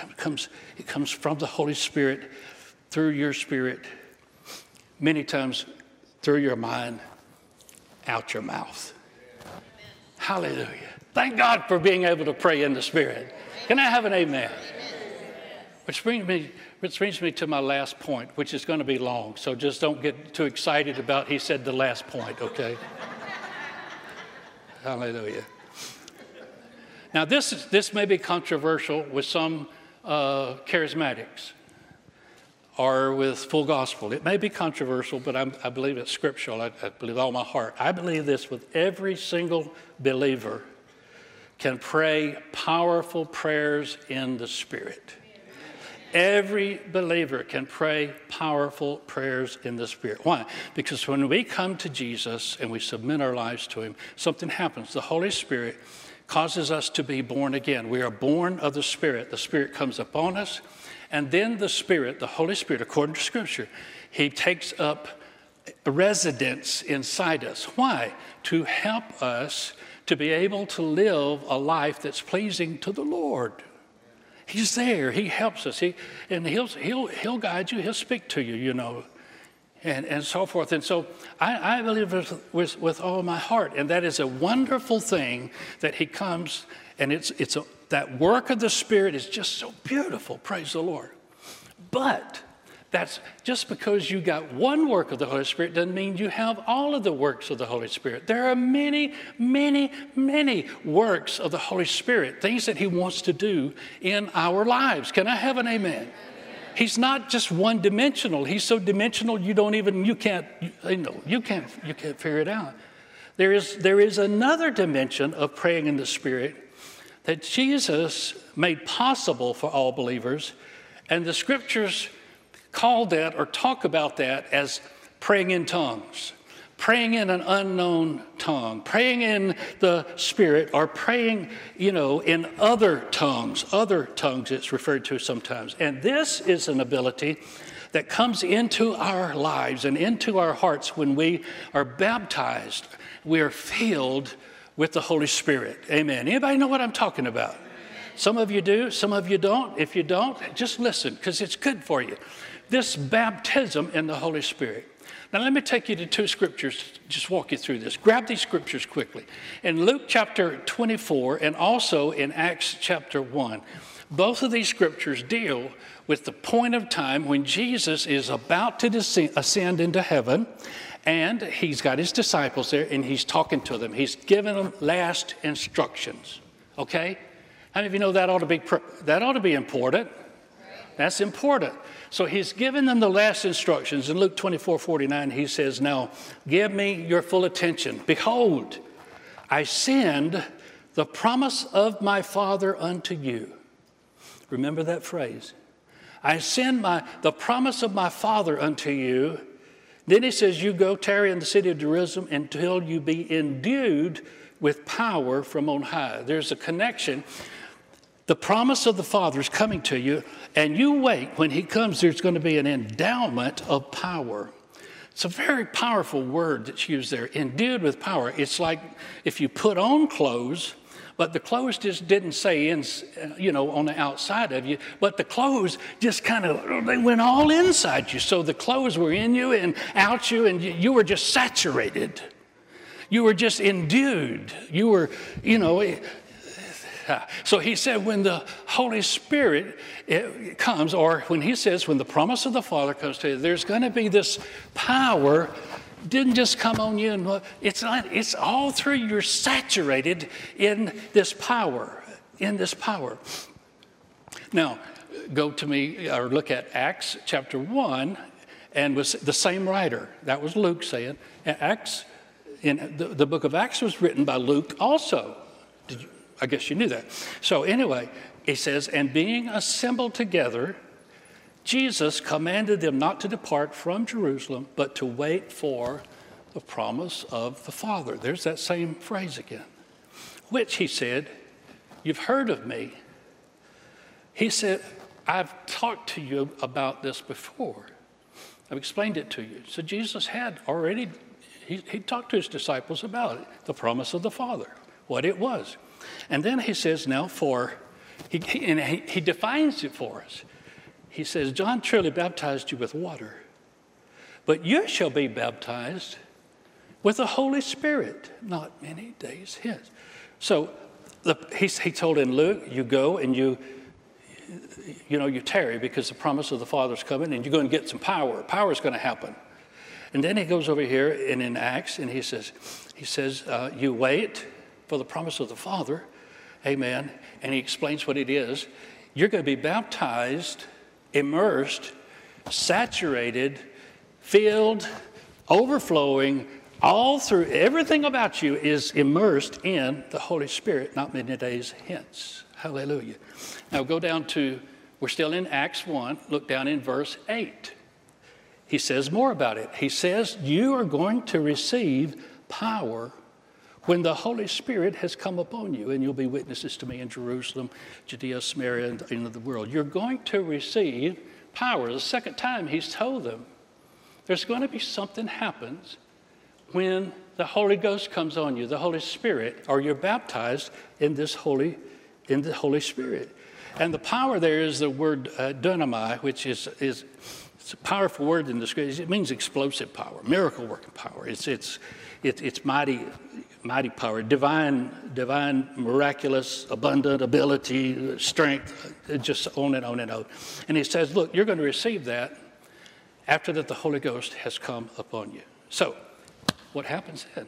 It comes, it comes from the Holy Spirit through your spirit, many times through your mind, out your mouth. Hallelujah. Thank God for being able to pray in the Spirit. Can I have an amen? Which brings me, which brings me to my last point, which is going to be long. So just don't get too excited about he said the last point, okay? Hallelujah. Now, this, is, this may be controversial with some uh, charismatics or with full gospel. It may be controversial, but I'm, i believe it's scriptural. I, I believe all my heart. I believe this with every single believer can pray powerful prayers in the Spirit. Every believer can pray powerful prayers in the Spirit. Why? Because when we come to Jesus and we submit our lives to Him, something happens. The Holy Spirit causes us to be born again. We are born of the Spirit. The Spirit comes upon us, and then the Spirit, the Holy Spirit, according to Scripture, He takes up residence inside us. Why? To help us to be able to live a life that's pleasing to the Lord. He's there. He helps us. He, and he'll, he'll, he'll guide you. He'll speak to you, you know, and, and so forth. And so I, I believe with, with, with all my heart. And that is a wonderful thing that he comes and it's, it's a, that work of the Spirit is just so beautiful. Praise the Lord. But that's just because you got one work of the Holy Spirit doesn't mean you have all of the works of the Holy Spirit. There are many, many, many works of the Holy Spirit, things that He wants to do in our lives. Can I have an amen? He's not just one dimensional. He's so dimensional you don't even you can't you know you can't you can't figure it out. There is there is another dimension of praying in the Spirit that Jesus made possible for all believers, and the scriptures call that or talk about that as praying in tongues, praying in an unknown tongue, praying in the Spirit, or praying, you know, in other tongues, other tongues it's referred to sometimes. And this is an ability that comes into our lives and into our hearts when we are baptized. We are filled with the Holy Spirit. Amen. Anybody know what I'm talking about? Some of you do, some of you don't. If you don't, just listen because it's good for you this baptism in the Holy Spirit. Now, let me take you to two scriptures, just walk you through this. Grab these scriptures quickly. In Luke chapter 24 and also in Acts chapter 1, both of these scriptures deal with the point of time when Jesus is about to descend, ascend into heaven and he's got his disciples there and he's talking to them. He's giving them last instructions. Okay? How many of you know that ought to be, that ought to be important? That's important. So he's given them the last instructions. In Luke 24 49, he says, Now give me your full attention. Behold, I send the promise of my Father unto you. Remember that phrase. I send my, the promise of my Father unto you. Then he says, You go tarry in the city of Jerusalem until you be endued with power from on high. There's a connection the promise of the Father is coming to you, and you wait. When He comes, there's going to be an endowment of power. It's a very powerful word that's used there, endued with power. It's like if you put on clothes, but the clothes just didn't say in, you know, on the outside of you, but the clothes just kind of, they went all inside you. So the clothes were in you and out you, and you were just saturated. You were just endued. You were, you know, so he said, when the Holy Spirit comes, or when he says, when the promise of the Father comes to you, there's going to be this power. Didn't just come on you, and it's not. It's all through. You're saturated in this power. In this power. Now, go to me or look at Acts chapter one, and was the same writer. That was Luke saying. Acts, in the, the book of Acts was written by Luke also. I guess you knew that. So, anyway, he says, and being assembled together, Jesus commanded them not to depart from Jerusalem, but to wait for the promise of the Father. There's that same phrase again. Which he said, You've heard of me. He said, I've talked to you about this before. I've explained it to you. So Jesus had already, he, he talked to his disciples about it, the promise of the Father, what it was. And then he says, now for, he, he, and he, defines it for us. He says, John truly baptized you with water, but you shall be baptized with the Holy Spirit not many days hence. So the, he, he told in Luke, you go and you, you know, you tarry because the promise of the Father's coming and you're going to get some power. Power is going to happen. And then he goes over here and in Acts and he says, he says, uh, you wait for the promise of the Father. Amen. And he explains what it is. You're going to be baptized, immersed, saturated, filled, overflowing, all through everything about you is immersed in the Holy Spirit not many days hence. Hallelujah. Now go down to We're still in Acts 1. Look down in verse 8. He says more about it. He says, You are going to receive power when the Holy Spirit has come upon you, and you'll be witnesses to me in Jerusalem, Judea, Samaria, and the end of the world. You're going to receive power. The second time he's told them, there's going to be something happens when the Holy Ghost comes on you, the Holy Spirit, or you're baptized in this Holy, in the Holy Spirit. And the power there is the word uh, dunamai, which is, is it's a powerful word in the scripture. It means explosive power, miracle working power. It's, it's, it, it's mighty, mighty power, divine, divine, miraculous, abundant ability, strength, just on and on and on. And he says, Look, you're going to receive that after that the Holy Ghost has come upon you. So, what happens then?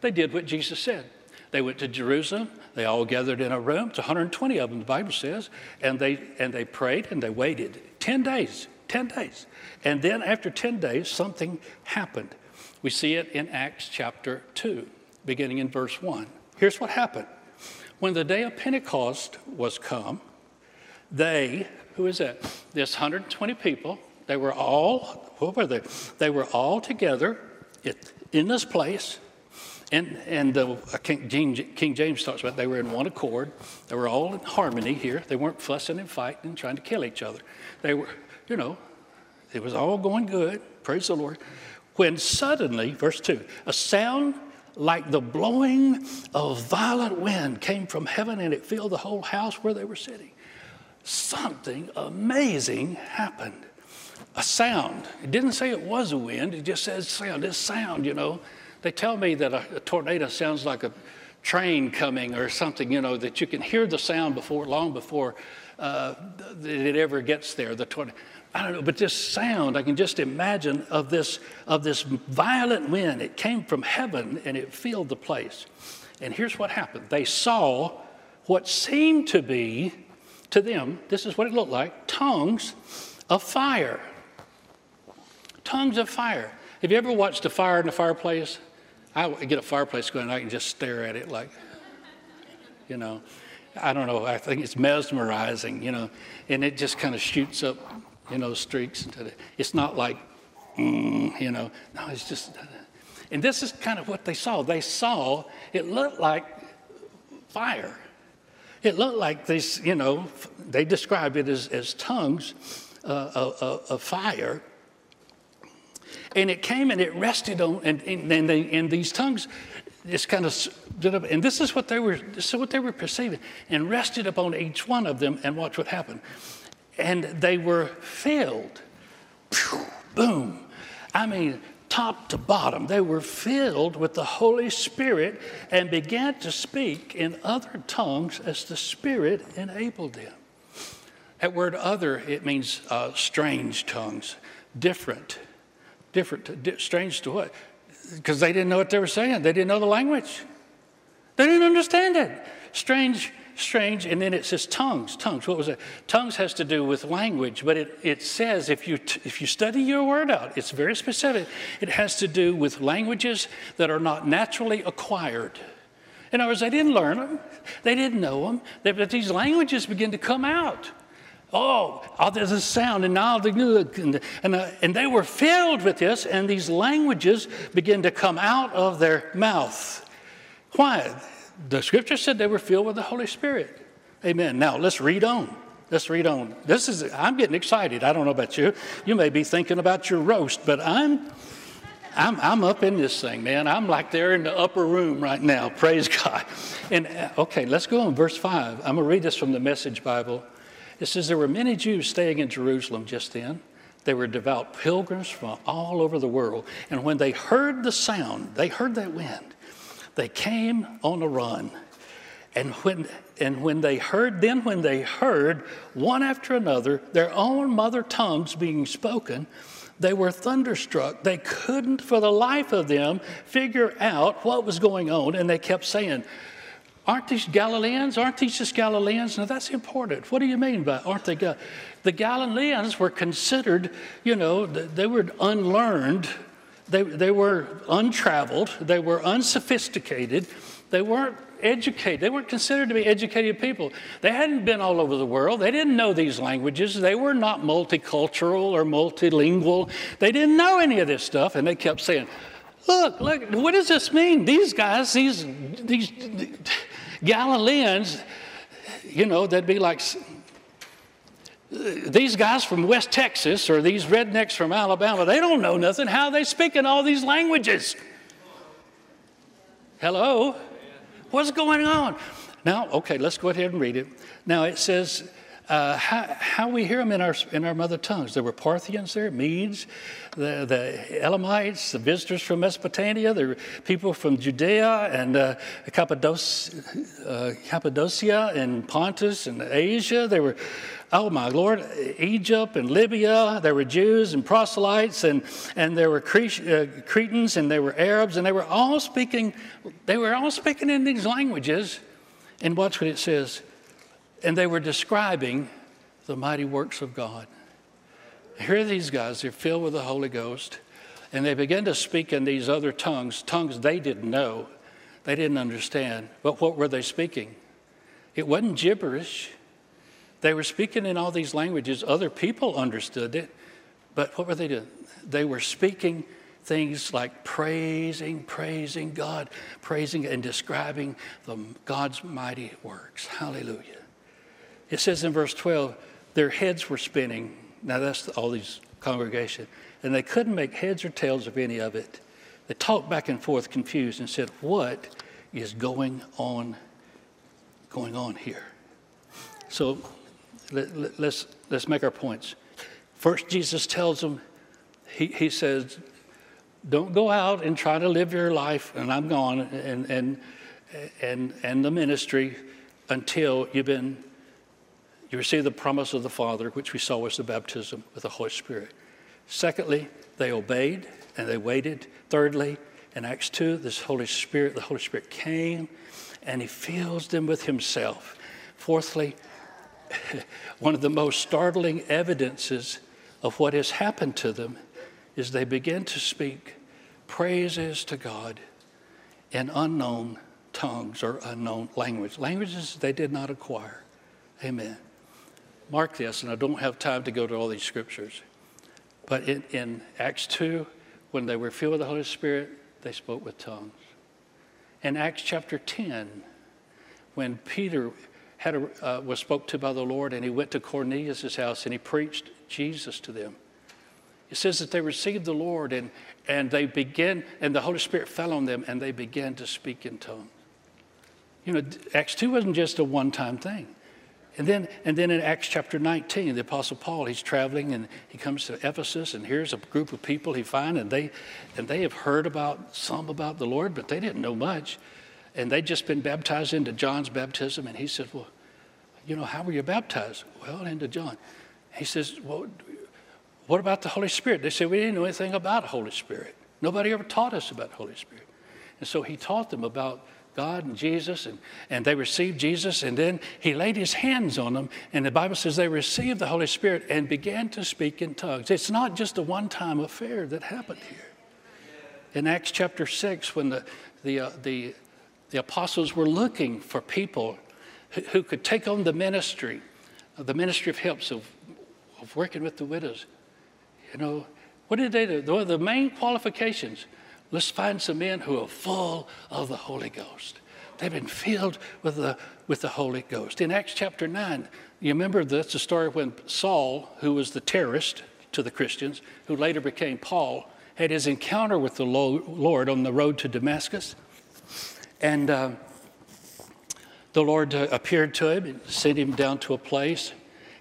They did what Jesus said. They went to Jerusalem. They all gathered in a room. It's 120 of them, the Bible says. And they, and they prayed and they waited 10 days, 10 days. And then after 10 days, something happened. We see it in Acts chapter 2, beginning in verse 1. Here's what happened. When the day of Pentecost was come, they, who is that? This 120 people, they were all, what were they? They were all together in this place and, and uh, King, King, James talks about they were in one accord. They were all in harmony here. They weren't fussing and fighting and trying to kill each other. They were, you know, it was all going good. Praise the Lord. When suddenly, verse 2, a sound like the blowing of violent wind came from heaven and it filled the whole house where they were sitting. Something amazing happened. A sound. It didn't say it was a wind, it just says sound. This sound, you know. They tell me that a, a tornado sounds like a train coming or something, you know, that you can hear the sound before, long before uh, it ever gets there. The tornado. I don't know, but this sound, I can just imagine of this, of this violent wind. It came from heaven and it filled the place. And here's what happened they saw what seemed to be, to them, this is what it looked like tongues of fire. Tongues of fire. Have you ever watched a fire in a fireplace? I get a fireplace going, and I can just stare at it like, you know, I don't know. I think it's mesmerizing, you know, and it just kind of shoots up, you know, streaks. It's not like, mm, you know, no, it's just. And this is kind of what they saw. They saw it looked like fire. It looked like these, you know, they described it as, as tongues uh, of, fire and it came and it rested on, and, and, they, and these tongues just kind of and this is what they were, this is what they were perceiving, and rested upon each one of them, and watch what happened. And they were filled, boom. I mean, top to bottom, they were filled with the Holy Spirit and began to speak in other tongues as the Spirit enabled them. That word other, it means uh, strange tongues, different, different, di- strange to what? Because they didn't know what they were saying. They didn't know the language. They didn't understand it. Strange, strange. And then it says tongues. Tongues. What was it? Tongues has to do with language, but it, it says if you, if you study your word out, it's very specific. It has to do with languages that are not naturally acquired. In other words, they didn't learn them, they didn't know them, they, but these languages begin to come out. Oh, oh, there's a sound, and now the and, uh, and they were filled with this, and these languages begin to come out of their mouth. Why? The scripture said they were filled with the Holy Spirit. Amen. Now let's read on. Let's read on. This is I'm getting excited. I don't know about you. You may be thinking about your roast, but I'm I'm, I'm up in this thing, man. I'm like there in the upper room right now. Praise God. And uh, okay, let's go on verse 5. I'm going to read this from the Message Bible. It says there were many Jews staying in Jerusalem just then. They were devout pilgrims from all over the world. And when they heard the sound, they heard that wind, they came on a run. And when, and when they heard, then when they heard one after another their own mother tongues being spoken, they were thunderstruck. They couldn't, for the life of them, figure out what was going on. And they kept saying, Aren't these Galileans? Aren't these just Galileans? Now that's important. What do you mean by aren't they? the Galileans were considered, you know, they were unlearned They, they were untraveled, they were unsophisticated, they weren't educated. They weren't considered to be educated people. They hadn't been all over the world. They didn't know these languages. They were not multicultural or multilingual. They didn't know any of this stuff, and they kept saying, Look, look, what does this mean? These guys, these, these Galileans, you know, they'd be like these guys from West Texas or these rednecks from Alabama, they don't know nothing. How they speak in all these languages? Hello? What's going on? Now, okay, let's go ahead and read it. Now it says, uh, how, how, we hear them in our, in our mother tongues. There were Parthians there, Medes, the, the Elamites, the visitors from Mesopotamia, the people from Judea and uh, Cappadocia, uh, Cappadocia and Pontus and Asia. There were, oh my Lord, Egypt and Libya. There were Jews and proselytes and, and there were uh, Cretans and there were Arabs and they were all speaking, they were all speaking in these languages. And watch what it says and they were describing the mighty works of God. Here are these guys, they're filled with the Holy Ghost, and they begin to speak in these other tongues, tongues they didn't know, they didn't understand. But what were they speaking? It wasn't gibberish. They were speaking in all these languages. Other people understood it, but what were they doing? They were speaking things like praising, praising God, praising and describing the, God's mighty works. Hallelujah. It says in verse 12, their heads were spinning. Now that's all these congregation. And they couldn't make heads or tails of any of it. They talked back and forth confused and said, What is going on going on here? So let, let, let's, let's make our points. First, Jesus tells them, he, he says, don't go out and try to live your life, and I'm gone, and, and, and, and the ministry until you've been you receive the promise of the Father, which we saw was the baptism with the Holy Spirit. Secondly, they obeyed and they waited. Thirdly, in Acts 2, this Holy Spirit, the Holy Spirit came and he fills them with himself. Fourthly, one of the most startling evidences of what has happened to them is they begin to speak praises to God in unknown tongues or unknown language, languages they did not acquire. Amen mark this, and I don't have time to go to all these scriptures. But in, in Acts 2, when they were filled with the Holy Spirit, they spoke with tongues. In Acts chapter 10, when Peter had a, uh, was spoke to by the Lord and he went to Cornelius' house and he preached Jesus to them. It says that they received the Lord and, and they began, and the Holy Spirit fell on them and they began to speak in tongues. You know, Acts 2 wasn't just a one time thing. And then, and then in Acts chapter 19, the Apostle Paul, he's traveling and he comes to Ephesus, and here's a group of people he finds, and they, and they have heard about some about the Lord, but they didn't know much. And they'd just been baptized into John's baptism, and he said, Well, you know, how were you baptized? Well, into John. He says, Well, what about the Holy Spirit? They said, We didn't know anything about the Holy Spirit. Nobody ever taught us about the Holy Spirit. And so he taught them about God and Jesus, and, and they received Jesus, and then he laid his hands on them, and the Bible says they received the Holy Spirit and began to speak in tongues. It's not just a one time affair that happened here. In Acts chapter 6, when the, the, uh, the, the apostles were looking for people who, could take on the ministry, the ministry of helps, of, of working with the widows, you know, what did they do? The main qualifications Let's find some men who are full of the Holy Ghost. They've been filled with the, with the Holy Ghost. In Acts chapter 9, you remember that's the story when Saul, who was the terrorist to the Christians, who later became Paul, had his encounter with the Lord on the road to Damascus. And uh, the Lord uh, appeared to him and sent him down to a place.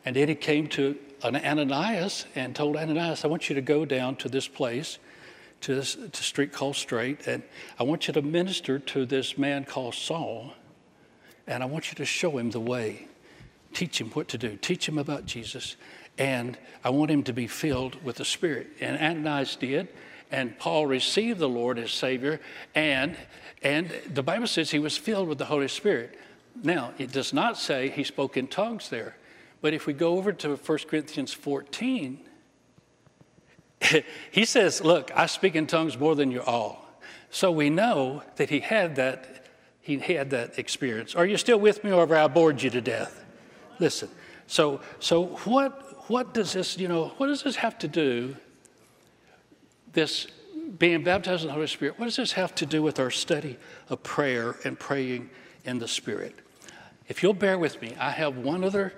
And then he came to an Ananias and told Ananias, I want you to go down to this place to this to street called Straight, and I want you to minister to this man called Saul, and I want you to show him the way, teach him what to do, teach him about Jesus, and I want him to be filled with the Spirit. And Ananias did, and Paul received the Lord as Savior, and and the Bible says he was filled with the Holy Spirit. Now, it does not say he spoke in tongues there, but if we go over to 1 Corinthians 14, he says, Look, I speak in tongues more than you all. So we know that he had that, he had that experience. Are you still with me or have I bored you to death? Listen. So so what what does this, you know, what does this have to do? This being baptized in the Holy Spirit, what does this have to do with our study of prayer and praying in the Spirit? If you'll bear with me, I have one other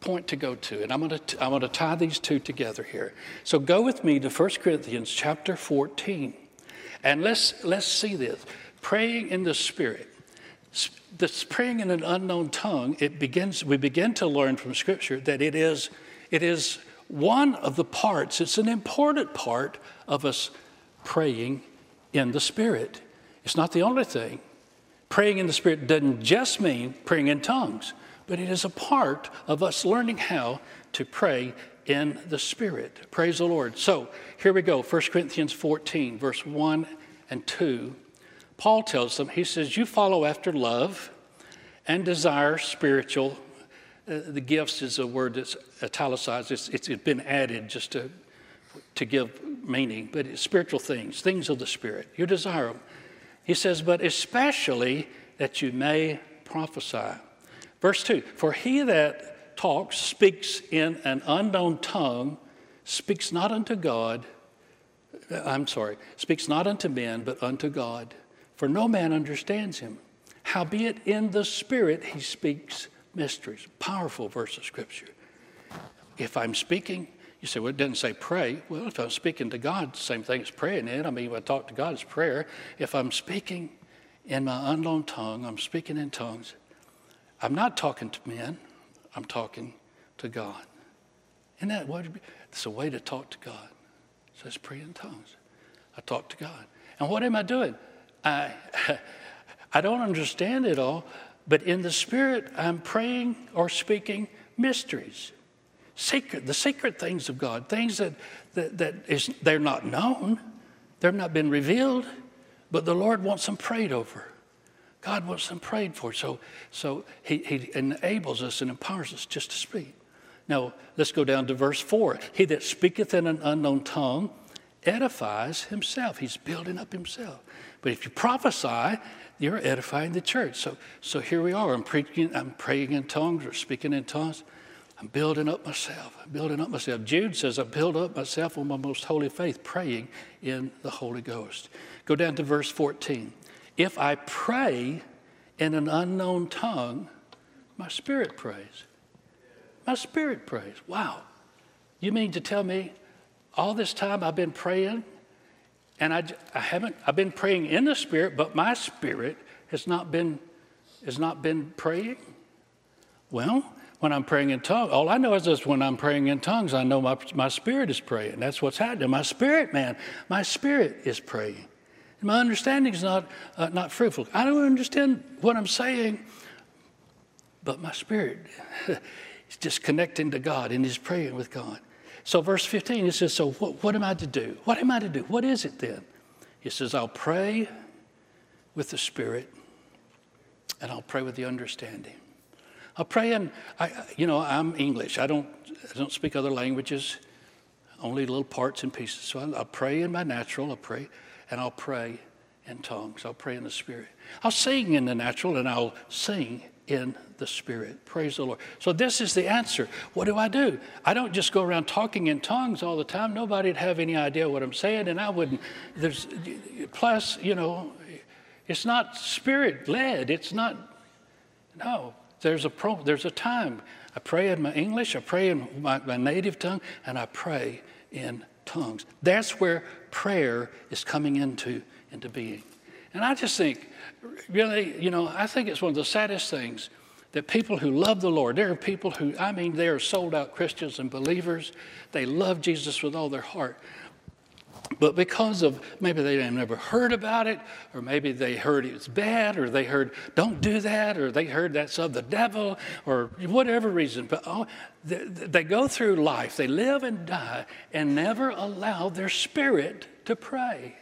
point to go to, and I'm going to, I'm going to tie these two together here. So go with me to 1 Corinthians chapter 14, and let's, let's see this. Praying in the Spirit. This praying in an unknown tongue, it begins, we begin to learn from Scripture that it is, it is one of the parts, it's an important part of us praying in the Spirit. It's not the only thing. Praying in the Spirit doesn't just mean praying in tongues but it is a part of us learning how to pray in the Spirit. Praise the Lord. So here we go 1 Corinthians 14, verse 1 and 2. Paul tells them, he says, You follow after love and desire spiritual. Uh, the gifts is a word that's italicized, it's, it's been added just to, to give meaning, but it's spiritual things, things of the Spirit. You desire them. He says, But especially that you may prophesy. Verse 2 For he that talks speaks in an unknown tongue, speaks not unto God, I'm sorry, speaks not unto men, but unto God. For no man understands him. Howbeit in the Spirit he speaks mysteries. Powerful verse of Scripture. If I'm speaking, you say, well, it doesn't say pray. Well, if I'm speaking to God, same thing as praying it. I mean, when I talk to God, it's prayer. If I'm speaking in my unknown tongue, I'm speaking in tongues, I'm not talking to men, I'm talking to God. Isn't that what it's a way to talk to God? It says pray in tongues. I talk to God. And what am I doing? I I don't understand it all, but in the spirit I'm praying or speaking mysteries. Secret, the secret things of God, things that, that, that is, they're not known, they've not been revealed, but the Lord wants them prayed over. God wants them prayed for. So, so he, he enables us and empowers us just to speak. Now, let's go down to verse 4. He that speaketh in an unknown tongue edifies himself. He's building up himself. But if you prophesy, you're edifying the church. So, so here we are. I'm preaching, I'm praying in tongues or speaking in tongues. I'm building up myself. Building up myself. Jude says, I build up myself on my most holy faith, praying in the Holy Ghost. Go down to verse 14. If I pray in an unknown tongue, my spirit prays. My spirit prays. Wow. You mean to tell me all this time I've been praying and I, I haven't, I've been praying in the spirit, but my spirit has not been, has not been praying? Well, when I'm praying in tongues, all I know is this when I'm praying in tongues, I know my, my spirit is praying. That's what's happening. My spirit, man, my spirit is praying. And My understanding is not, uh, not fruitful. I don't understand what I'm saying, but my spirit is just connecting to God and is praying with God. So, verse 15, it says, So, what, what am I to do? What am I to do? What is it then? He says, I'll pray with the Spirit and I'll pray with the understanding. I'll pray and I, you know, I'm English. I don't, I don't speak other languages, only little parts and pieces. So I'll, I'll pray in my natural. I'll pray and I'll pray in tongues. I'll pray in the Spirit. I'll sing in the natural and I'll sing in the Spirit. Praise the Lord. So, this is the answer. What do I do? I don't just go around talking in tongues all the time. Nobody'd have any idea what I'm saying, and I wouldn't. There's, plus, you know, it's not spirit led. It's not, no. There's a, pro, there's a time. I pray in my English, I pray in my, my native tongue, and I pray in tongues. That's where prayer is coming into, into being. And I just think, really, you know, I think it's one of the saddest things that people who love the Lord, there are people who, I mean, they are sold out Christians and believers. They love Jesus with all their heart. But because of maybe they never heard about it, or maybe they heard it's bad, or they heard don't do that, or they heard that's of the devil, or whatever reason, but oh, they, they go through life, they live and die, and never allow their spirit to pray.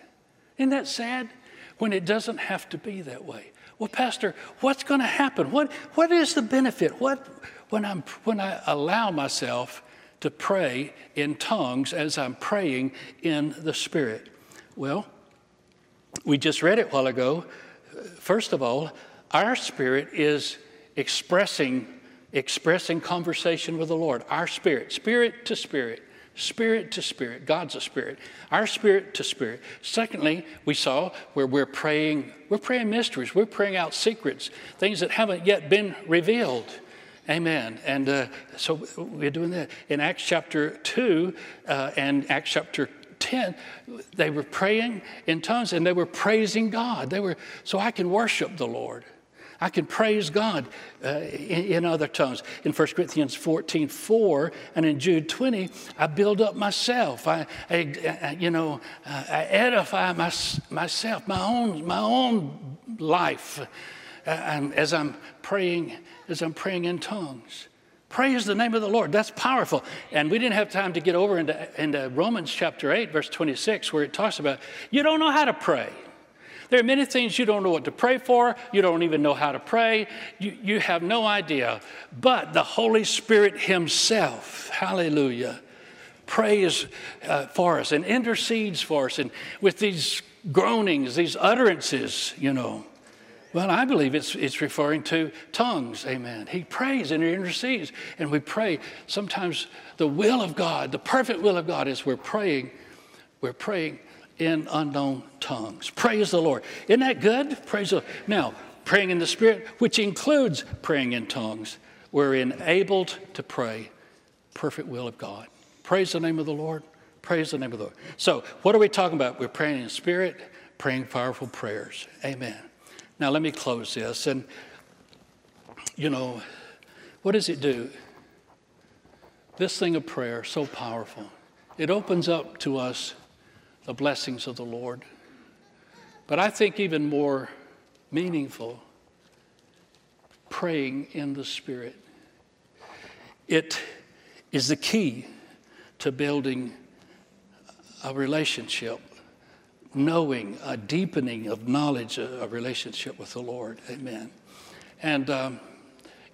Isn't that sad? When it doesn't have to be that way. Well, Pastor, what's going to happen? What, what is the benefit? What, when, I'm, when I allow myself to pray in tongues as I'm praying in the Spirit? Well, we just read it a while ago. First of all, our spirit is expressing expressing conversation with the Lord. Our spirit, spirit to spirit, spirit to spirit. God's a spirit. Our spirit to spirit. Secondly, we saw where we're praying, we're praying mysteries, we're praying out secrets, things that haven't yet been revealed. Amen. And uh, so we're doing that. In Acts chapter 2 uh, and Acts chapter 10, they were praying in tongues and they were praising God. They were, so I can worship the Lord. I can praise God uh, in, in, other tongues. In 1 Corinthians 14, 4, and in Jude 20, I build up myself. I, I, I you know, I edify my, myself, my own, my own life uh, as I'm praying, as I'm praying in tongues. Praise the name of the Lord. That's powerful. And we didn't have time to get over into, into Romans chapter 8, verse 26, where it talks about you don't know how to pray. There are many things you don't know what to pray for. You don't even know how to pray. You, you have no idea. But the Holy Spirit Himself, hallelujah, prays uh, for us and intercedes for us. And with these groanings, these utterances, you know. Well, I believe it's, it's referring to tongues, amen. He prays and he intercedes, and we pray. Sometimes the will of God, the perfect will of God, is we're praying, we're praying in unknown tongues. Praise the Lord. Isn't that good? Praise the Lord. Now, praying in the Spirit, which includes praying in tongues, we're enabled to pray perfect will of God. Praise the name of the Lord. Praise the name of the Lord. So, what are we talking about? We're praying in spirit, praying powerful prayers. Amen. Now, let me close this. And, you know, what does it do? This thing of prayer, so powerful. It opens up to us the blessings of the Lord. But I think even more meaningful, praying in the Spirit. It is the key to building a relationship, knowing, a deepening of knowledge, a, relationship with the Lord. Amen. And, um,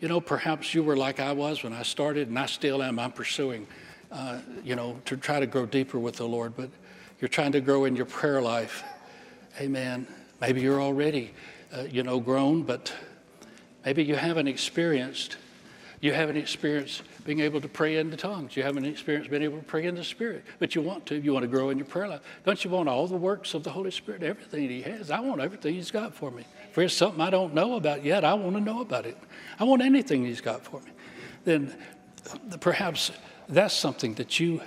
you know, perhaps you were like I was when I started, and I still am. I'm pursuing, uh, you know, to try to grow deeper with the Lord. But you're trying to grow in your prayer life. Amen. Maybe you're already, uh, you know, grown, but maybe you haven't experienced. You haven't experienced being able to pray in the tongues. You haven't experienced being able to pray in the Spirit, but you want to. You want to grow in your prayer life. Don't you want all the works of the Holy Spirit, everything He has? I want everything He's got for me. If there's something I don't know about yet, I want to know about it. I want anything He's got for me. Then perhaps that's something that you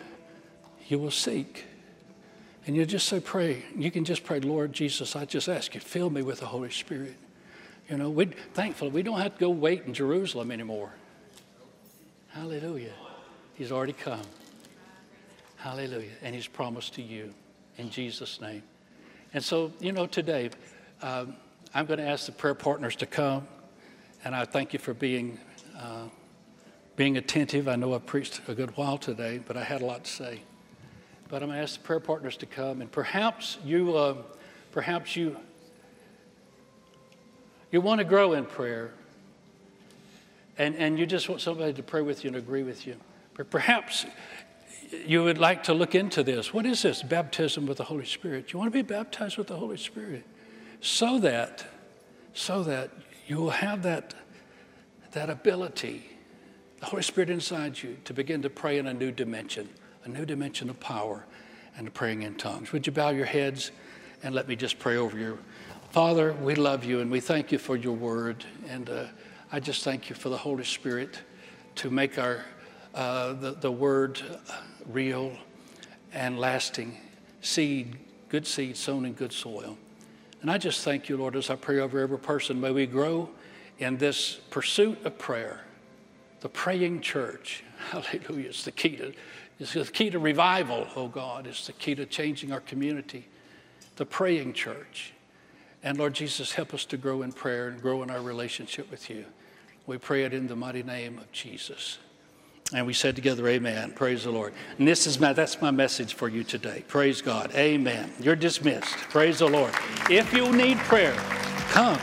you will seek. And you just say, pray. You can just pray, Lord Jesus, I just ask you, fill me with the Holy Spirit. You know, we thankfully we don't have to go wait in Jerusalem anymore. Hallelujah. He's already come. Hallelujah. And he's promised to you in Jesus' name. And so, you know, today, um, I'm going to ask the prayer partners to come. And I thank you for being, uh, being attentive. I know I preached a good while today, but I had a lot to say. But I'm going to ask the prayer partners to come, and perhaps you, uh, perhaps you, you want to grow in prayer, and, and you just want somebody to pray with you and agree with you. But perhaps you would like to look into this. What is this? Baptism with the Holy Spirit. You want to be baptized with the Holy Spirit so that, so that you will have that, that ability, the Holy Spirit inside you, to begin to pray in a new dimension a new dimension of power and praying in tongues. Would you bow your heads and let me just pray over you? Father, we love you and we thank you for your word. And uh, I just thank you for the Holy Spirit to make our, uh, the, the word real and lasting seed, good seed sown in good soil. And I just thank you, Lord, as I pray over every person. May we grow in this pursuit of prayer, the praying church. Hallelujah. It's the key to it's the key to revival, oh God. It's the key to changing our community, the praying church. And Lord Jesus, help us to grow in prayer and grow in our relationship with you. We pray it in the mighty name of Jesus. And we said together, Amen. Praise the Lord. And this is my that's my message for you today. Praise God. Amen. You're dismissed. Praise the Lord. If you need prayer, come.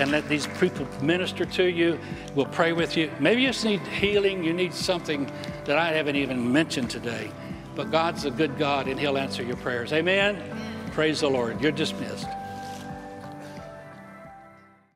and let these people minister to you. We'll pray with you. Maybe you just need healing. You need something that I haven't even mentioned today. But God's a good God, and He'll answer your prayers. Amen. Praise the Lord. You're dismissed.